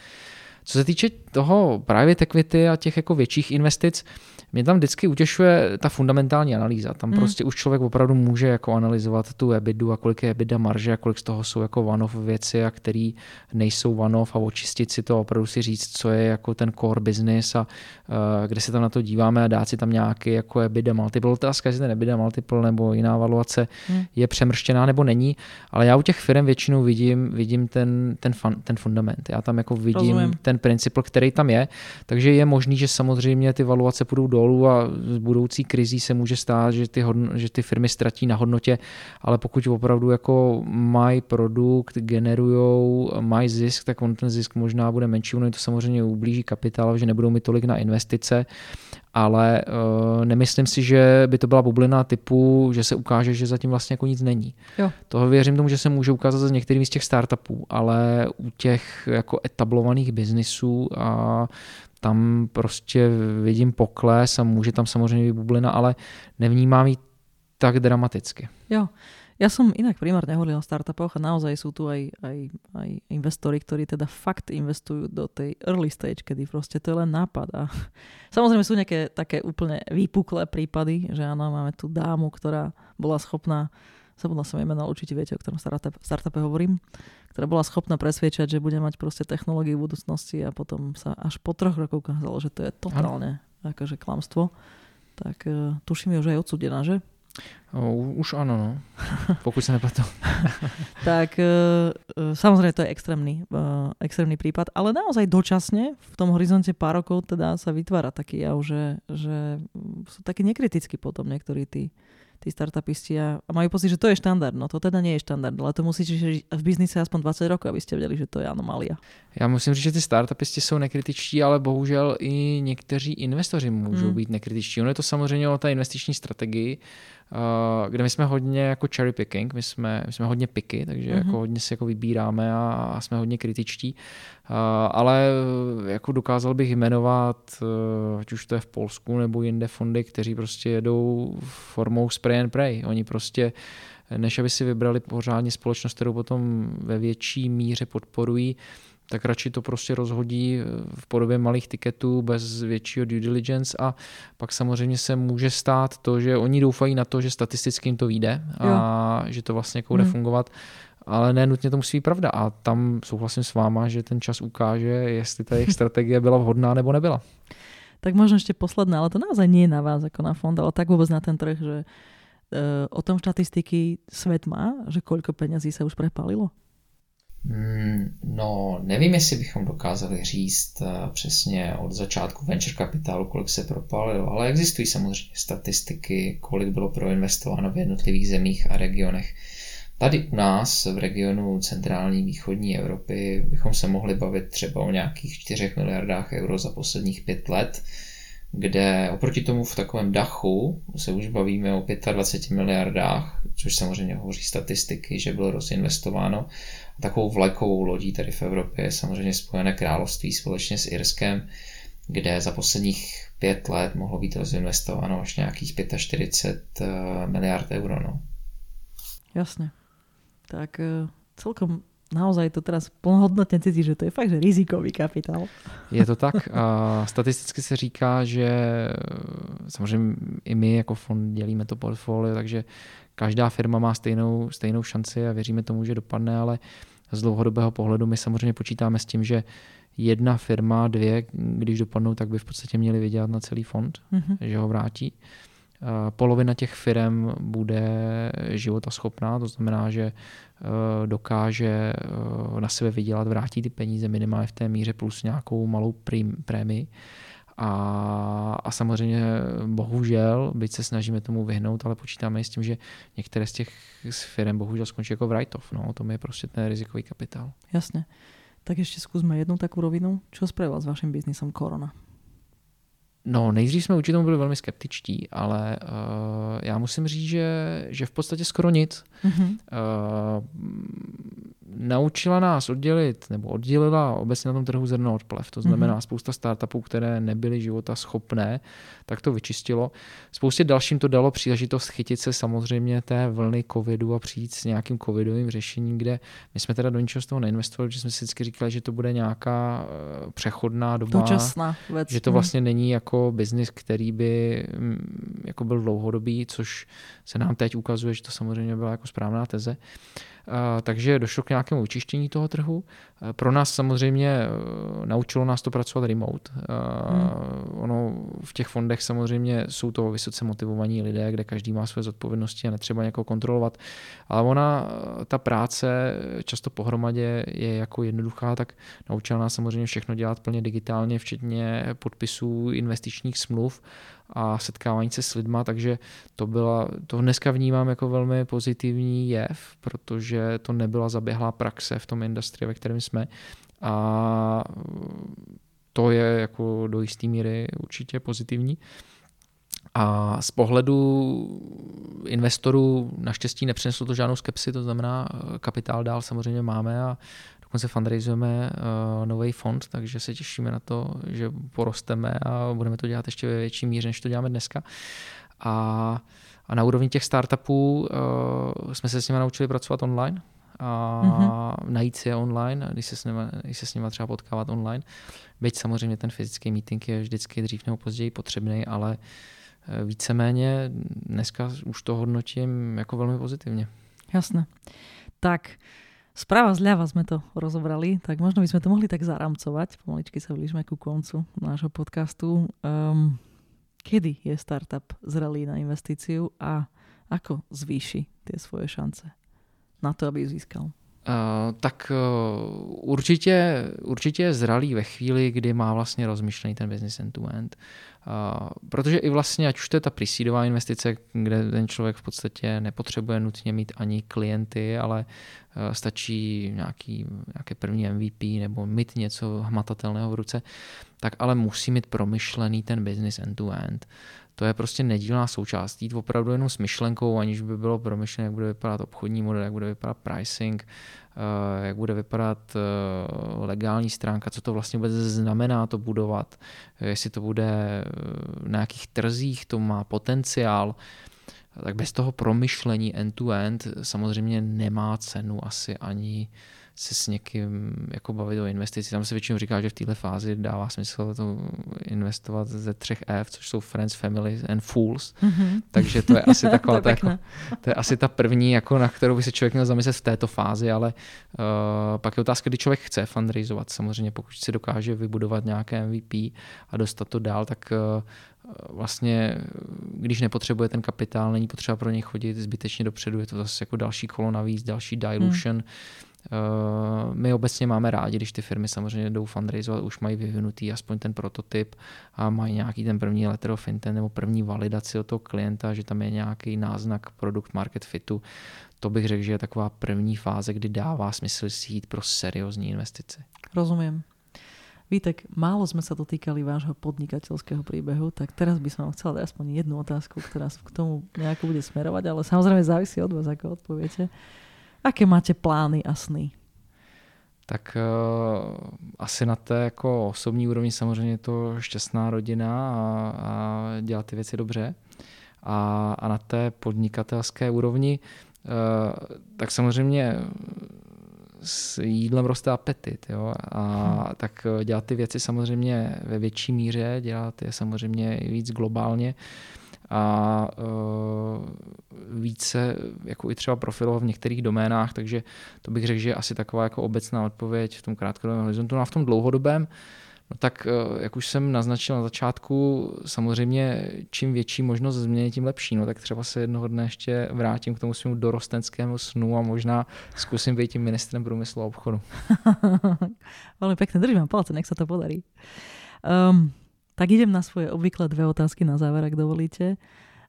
Co se týče toho private equity a těch jako větších investic, mě tam vždycky utěšuje ta fundamentální analýza. Tam hmm. prostě už člověk opravdu může jako analyzovat tu EBITu a kolik je EBITDA marže a kolik z toho jsou jako one-off věci a který nejsou one-off a očistit si to a opravdu si říct, co je jako ten core business a uh, kde se tam na to díváme a dát si tam nějaký jako EBITDA multiple. Otázka, jestli ten EBITDA multiple nebo jiná valuace hmm. je přemrštěná nebo není, ale já u těch firm většinou vidím, vidím ten, ten, fun, ten fundament. Já tam jako vidím Rozumím. ten princip, který tam je, takže je možný, že samozřejmě ty valuace půjdou dolů a z budoucí krizí se může stát, že ty, hodno, že ty firmy ztratí na hodnotě, ale pokud opravdu jako mají produkt, generují, mají zisk, tak on ten zisk možná bude menší, ono to samozřejmě ublíží kapitál, že nebudou mít tolik na investice, ale uh, nemyslím si, že by to byla bublina typu, že se ukáže, že zatím vlastně jako nic není. Jo. Toho věřím tomu, že se může ukázat za některými z těch startupů, ale u těch jako etablovaných biznisů a tam prostě vidím pokles a může tam samozřejmě být bublina, ale nevnímám ji tak dramaticky. Jo. Ja som inak primárne hovoril o startupoch a naozaj sú tu aj, aj, aj investori, ktorí teda fakt investujú do tej early stage, kedy proste to je len nápad. A samozrejme sú nejaké také úplne vypuklé prípady, že áno, máme tu dámu, ktorá bola schopná, zabudla som jej meno, určite viete, o ktorom startup, startupe hovorím, ktorá bola schopná presviečať, že bude mať proste technológie v budúcnosti a potom sa až po troch rokoch ukázalo, že to je totálne akože klamstvo. Tak uh, tuším je už aj odsudená, že? Už áno, no. Pokud sa nepletu. tak uh, samozrejme to je extrémny, uh, extrémny prípad, ale naozaj dočasne v tom horizonte pár rokov teda sa vytvára taký jav, že, že sú takí nekritickí potom niektorí tí tí startupisti a, a majú pocit, že to je štandard. No to teda nie je štandard, ale to musíte žiť v biznise aspoň 20 rokov, aby ste vedeli, že to je anomália. Já musím říct, že ty startupisti jsou nekritičtí, ale bohužel i někteří investoři můžou hmm. být nekritičtí. Ono je to samozřejmě o té investiční strategii, kde my jsme hodně jako cherry picking, my jsme, my jsme hodně picky, takže mm-hmm. jako hodně si jako vybíráme a, a jsme hodně kritičtí. Uh, ale jako dokázal bych jmenovat, uh, ať už to je v Polsku nebo jinde fondy, kteří prostě jedou formou spray and pray. Oni prostě než aby si vybrali pořádně společnost, kterou potom ve větší míře podporují, tak radši to prostě rozhodí v podobě malých tiketů bez většího due diligence a pak samozřejmě se může stát to, že oni doufají na to, že statisticky jim to vyjde a jo. že to vlastně jako bude hmm. fungovat ale ne nutně to musí být pravda. A tam souhlasím s váma, že ten čas ukáže, jestli ta jejich strategie byla vhodná nebo nebyla. Tak možno ešte posledné, ale to naozaj nie je na vás ako na fond, ale tak vôbec na ten trh, že uh, o tom štatistiky svet má, že koľko peňazí sa už prepálilo? Hmm, no, nevím, jestli bychom dokázali říct uh, přesně od začátku venture kapitálu, kolik se propálilo, ale existují samozřejmě statistiky, kolik bylo proinvestováno v jednotlivých zemích a regionech. Tady u nás v regionu centrální východní Evropy bychom se mohli bavit třeba o nějakých 4 miliardách euro za posledních pět let, kde oproti tomu v takovém dachu se už bavíme o 25 miliardách, což samozřejmě hovoří statistiky, že bylo rozinvestováno Takovou vlajkovou lodí tady v Evropě je samozřejmě Spojené království společně s Irskem, kde za posledních pět let mohlo být rozinvestováno až nějakých 45 eh, miliard euro. No. Jasně. Tak eh, celkom naozaj to teraz plnohodnotně cítí, že to je fakt, že rizikový kapitál. Je to tak. A statisticky se říká, že eh, samozřejmě i my jako fond dělíme to portfolio, takže každá firma má stejnou, stejnou šanci a věříme tomu, že dopadne, ale z dlouhodobého pohledu my samozřejmě počítáme s tím, že jedna firma, dvě, když dopadnou, tak by v podstatě měli vydělat na celý fond, mm-hmm. že ho vrátí. Polovina těch firm bude životaschopná, to znamená, že eh, dokáže eh, na sebe vydělat, vrátí ty peníze minimálně v té míře plus nějakou malou prémii. A, a samozřejmě bohužel, byť se snažíme tomu vyhnout, ale počítáme i s tím, že některé z těch firm bohužel skončí jako write-off. No, to je prostě ten rizikový kapitál. Jasně. Tak ještě zkusme jednu takovou rovinu. Co spravil s vaším biznisem korona? No, nejdřív jsme určitě byli velmi skeptičtí, ale uh, já musím říct, že, že v podstatě skoro nic. Mm-hmm. Uh, naučila nás oddělit, nebo oddělila obecně na tom trhu zrno od plev. To znamená, mm-hmm. spousta startupů, které nebyly života schopné, tak to vyčistilo. Spoustě dalším to dalo příležitost chytit se samozřejmě té vlny covidu a přijít s nějakým covidovým řešením, kde my jsme teda do ničeho z toho neinvestovali, protože jsme si vždycky říkali, že to bude nějaká eh, přechodná doba. Dočasná věc. Že to vlastně není jako biznis, který by mm, jako byl dlouhodobý, což se nám teď ukazuje, že to samozřejmě byla jako správná teze. Takže došlo k nějakému vyčištění toho trhu. Pro nás samozřejmě e, naučilo nás to pracovat remote. Hmm. Ono v těch fondech samozřejmě jsou to vysoce motivovaní lidé, kde každý má své zodpovědnosti a netřeba někoho kontrolovat. Ale ona, ta práce často pohromadě je jako jednoduchá, tak naučila nás samozřejmě všechno dělat plně digitálně, včetně podpisů investičních smluv a setkávání se s lidma, takže to byla, to dneska vnímám jako velmi pozitivní jev, protože to nebyla zaběhlá praxe v tom industrii, ve kterém jsme a to je jako do jisté míry určitě pozitivní. A z pohledu investorů naštěstí nepřineslo to žádnou skepsi, to znamená kapitál dál samozřejmě máme a Dokonce fundraizujeme uh, nový fond, takže se těšíme na to, že porosteme a budeme to dělat ještě ve větší míře, než to děláme dneska. A, a na úrovni těch startupů uh, jsme se s nimi naučili pracovat online a mm-hmm. najít si je online, když se, s nimi, když se s nimi třeba potkávat online. Byť samozřejmě ten fyzický meeting je vždycky dřív nebo později potřebný, ale eh, víceméně dneska už to hodnotím jako velmi pozitivně. Jasné. Tak, Správa zľava sme to rozobrali, tak možno by sme to mohli tak zaramcovať. Pomaličky sa blížme ku koncu nášho podcastu. Um, kedy je startup zrelý na investíciu a ako zvýši tie svoje šance na to, aby ju získal? Uh, tak uh, určitě, určitě je zralý ve chvíli, kdy má vlastně rozmyšlený ten business end-to-end. Uh, protože i vlastně, ať už to je ta presídová investice, kde ten člověk v podstatě nepotřebuje nutně mít ani klienty, ale stačí nějaký, nějaké první MVP nebo mít něco hmatatelného v ruce, tak ale musí mít promyšlený ten business end-to-end. To je prostě nedílná součást. Jít opravdu jenom s myšlenkou, aniž by bylo promyšlené, jak bude vypadat obchodní model, jak bude vypadat pricing, uh, jak bude vypadat uh, legální stránka, co to vlastně vůbec znamená to budovat, jestli to bude na jakých trzích to má potenciál, tak bez toho promyšlení end-to-end samozřejmě nemá cenu asi ani se s někým jako bavit o investici. Tam se většinou říká, že v této fázi dává smysl to investovat ze třech F, což jsou Friends, Family and Fools. Mm-hmm. Takže to je asi taková, to, je jako, to je asi ta první, jako na kterou by se člověk měl zamyslet v této fázi, ale uh, pak je otázka, kdy člověk chce fundraizovat. Samozřejmě pokud si dokáže vybudovat nějaké MVP a dostat to dál, tak uh, vlastně, když nepotřebuje ten kapitál, není potřeba pro něj chodit zbytečně dopředu, je to zase jako další kolo navíc, další dilution. Hmm. My obecně máme rádi, když ty firmy samozřejmě jdou fundraizovat, už mají vyvinutý aspoň ten prototyp a mají nějaký ten první letter of intent nebo první validaci od toho klienta, že tam je nějaký náznak produkt market fitu. To bych řekl, že je taková první fáze, kdy dává smysl si jít pro seriózní investici. Rozumím. Vítek, málo sme sa dotýkali vášho podnikateľského príbehu, tak teraz by som vám dať aspoň jednu otázku, ktorá k tomu nejako bude smerovať, ale samozrejme závisí od vás, ako odpoviete. Aké máte plány a sny? Tak uh, asi na té jako osobní úrovni samozřejmě je to šťastná rodina a, a dělat ty věci dobře. A, a na té podnikatelské úrovni, uh, tak samozřejmě s jídlem roste apetit. Jo? A hmm. tak dělat ty věci samozřejmě ve větší míře, dělat je samozřejmě víc globálně. A uh, více jako i třeba profilovat v některých doménách, takže to bych řekl, že je asi taková jako obecná odpověď v tom krátkodobém horizontu. No a v tom dlouhodobém, No tak, uh, jak už jsem naznačil na začátku, samozřejmě čím větší možnost změny, tím lepší. No tak třeba se jednoho dne ještě vrátím k tomu svému dorostenskému snu a možná zkusím být tím ministrem průmyslu a obchodu. Veľmi pekne, držím palce, nech sa to podarí. Um, tak idem na svoje obvykle dve otázky na záver, ak dovolíte.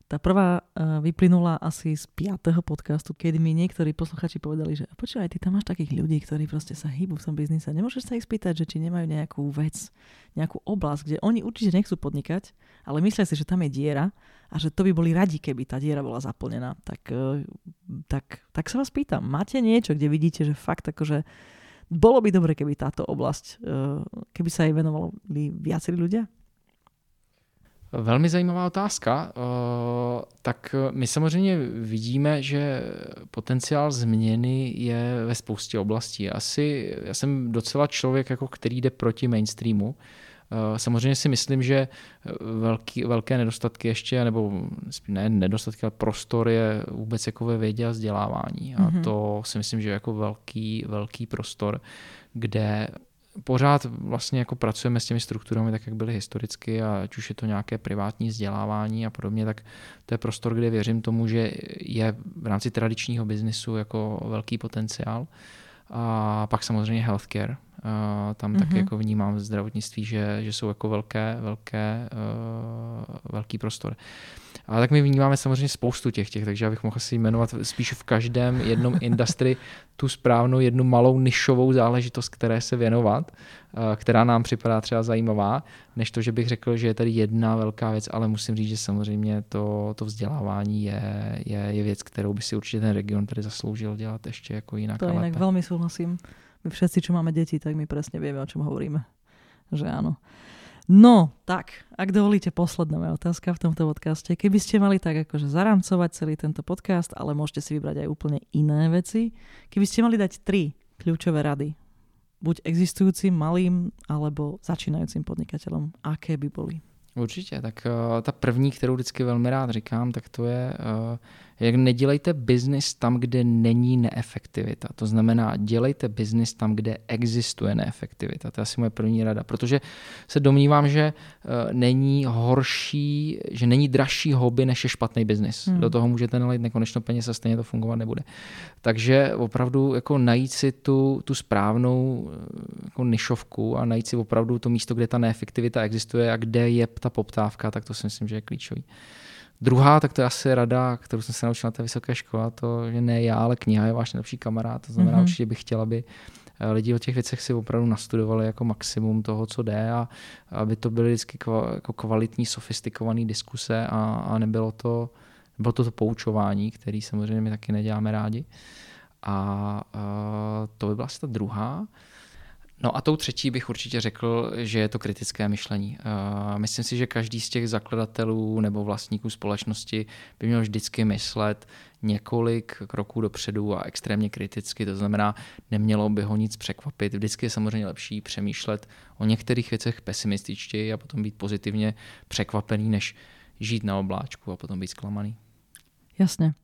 Tá prvá uh, vyplynula asi z piatého podcastu, kedy mi niektorí posluchači povedali, že počúvaj, ty tam máš takých ľudí, ktorí proste sa hýbu v tom biznise. Nemôžeš sa ich spýtať, že či nemajú nejakú vec, nejakú oblasť, kde oni určite nechcú podnikať, ale myslia si, že tam je diera a že to by boli radi, keby tá diera bola zaplnená. Tak, uh, tak, tak sa vás pýtam, máte niečo, kde vidíte, že fakt akože bolo by dobre, keby táto oblasť, uh, keby sa jej venovali viacerí ľudia? Velmi zajímavá otázka. Eh, tak my samozřejmě vidíme, že potenciál změny je ve spoustě oblastí. Asi já jsem docela člověk, jako který jde proti mainstreamu. Eh, samozřejmě si myslím, že velký, velké nedostatky ještě, nebo ne nedostatky, ale prostor je vůbec jako ve vědě a vzdělávání. A mm-hmm. to si myslím, že je jako velký, velký prostor, kde pořád vlastně jako pracujeme s těmi strukturami tak, jak byly historicky a ať už je to nějaké privátní vzdělávání a podobně, tak to je prostor, kde věřím tomu, že je v rámci tradičního biznisu jako velký potenciál. A pak samozřejmě healthcare. Tam mm-hmm. mhm. jako vnímám v zdravotnictví, že, že jsou jako velké, velké, uh, velký prostor. Ale tak my vnímáme samozřejmě spoustu těch, těch takže já bych mohl asi jmenovat spíš v každém jednom industry tu správnou jednu malou nišovou záležitost, které se věnovat, eh, která nám připadá třeba zajímavá, než to, že bych řekl, že je tady jedna velká věc, ale musím říct, že samozřejmě to, to vzdělávání je, je, je věc, kterou by si určitě ten region tady zasloužil dělat ještě jako jinak. To jinak velmi souhlasím. My všetci, čo máme deti, tak my presne vieme, o čom hovoríme. Že áno. No, tak, ak dovolíte, posledná moja otázka v tomto podcaste. Keby ste mali tak akože zarámcovať celý tento podcast, ale môžete si vybrať aj úplne iné veci, keby ste mali dať tri kľúčové rady, buď existujúcim, malým, alebo začínajúcim podnikateľom, aké by boli? Určitě, tak uh, ta první, kterou vždycky velmi rád říkám, tak to je uh, jak nedělejte biznis tam, kde není neefektivita. To znamená, dělejte biznis tam, kde existuje neefektivita. To je asi moje první rada, protože se domnívám, že uh, není horší, že není dražší hobby, než je špatný biznis. Hmm. Do toho můžete nalít nekonečno peněz a stejně to fungovat nebude. Takže opravdu jako najít si tu, tu správnou jako nišovku a najít si opravdu to místo, kde ta neefektivita existuje a kde je ta poptávka, tak to si myslím, že je klíčový. Druhá, tak to je asi rada, kterou jsem se naučil na té vysoké škole, to, že ne já, ale kniha je váš nejlepší kamarád. To znamená, mm-hmm. určitě bych chtěl, aby eh, lidi o těch věcech si opravdu nastudovali jako maximum toho, co jde a aby to byly vždycky jako kvalitní, sofistikované diskuse a, a nebylo to, bylo to to poučování, který samozřejmě my taky neděláme rádi. A, a to by byla asi ta druhá. No a tou třetí bych určitě řekl, že je to kritické myšlení. Myslím si, že každý z těch zakladatelů nebo vlastníků společnosti by měl vždycky myslet několik kroků dopředu a extrémně kriticky. To znamená, nemělo by ho nic překvapit. Vždycky je samozřejmě lepší přemýšlet o některých věcech pesimističtěji a potom být pozitivně překvapený, než žít na obláčku a potom být zklamaný. Jasně.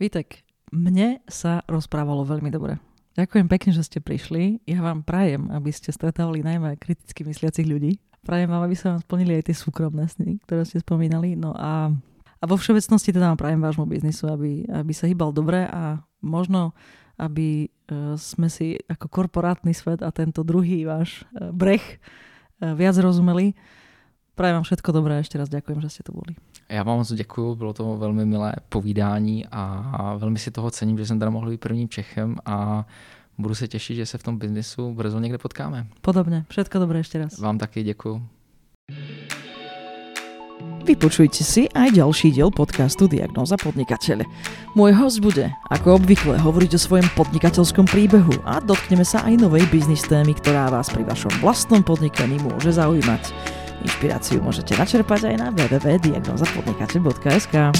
Vítek, mne sa rozprávalo veľmi dobre. Ďakujem pekne, že ste prišli. Ja vám prajem, aby ste stretávali najmä kriticky mysliacich ľudí. Prajem vám, aby sa vám splnili aj tie súkromné sny, ktoré ste spomínali. No a, a vo všeobecnosti teda vám prajem vášmu biznisu, aby, aby sa hýbal dobre a možno aby uh, sme si ako korporátny svet a tento druhý váš uh, breh uh, viac rozumeli. Prajem vám všetko dobré a ešte raz ďakujem, že ste tu boli. Já vám moc děkuji, bylo to velmi milé povídání a velmi si toho cením, že jsem tady mohl být prvním Čechem a budu se těšit, že se v tom biznisu brzo někde potkáme. Podobně. Všetko dobré ještě raz. Vám taky děkuji. Vypočujte si aj ďalší diel podcastu Diagnoza podnikateľe. Môj host bude, ako obvykle, hovoriť o svojom podnikateľskom príbehu a dotkneme sa aj novej biznis témy, ktorá vás pri vašom vlastnom podnikaní môže zaujímať. Inšpiráciu môžete načerpať aj na www.diagnozapodnikateľ.sk.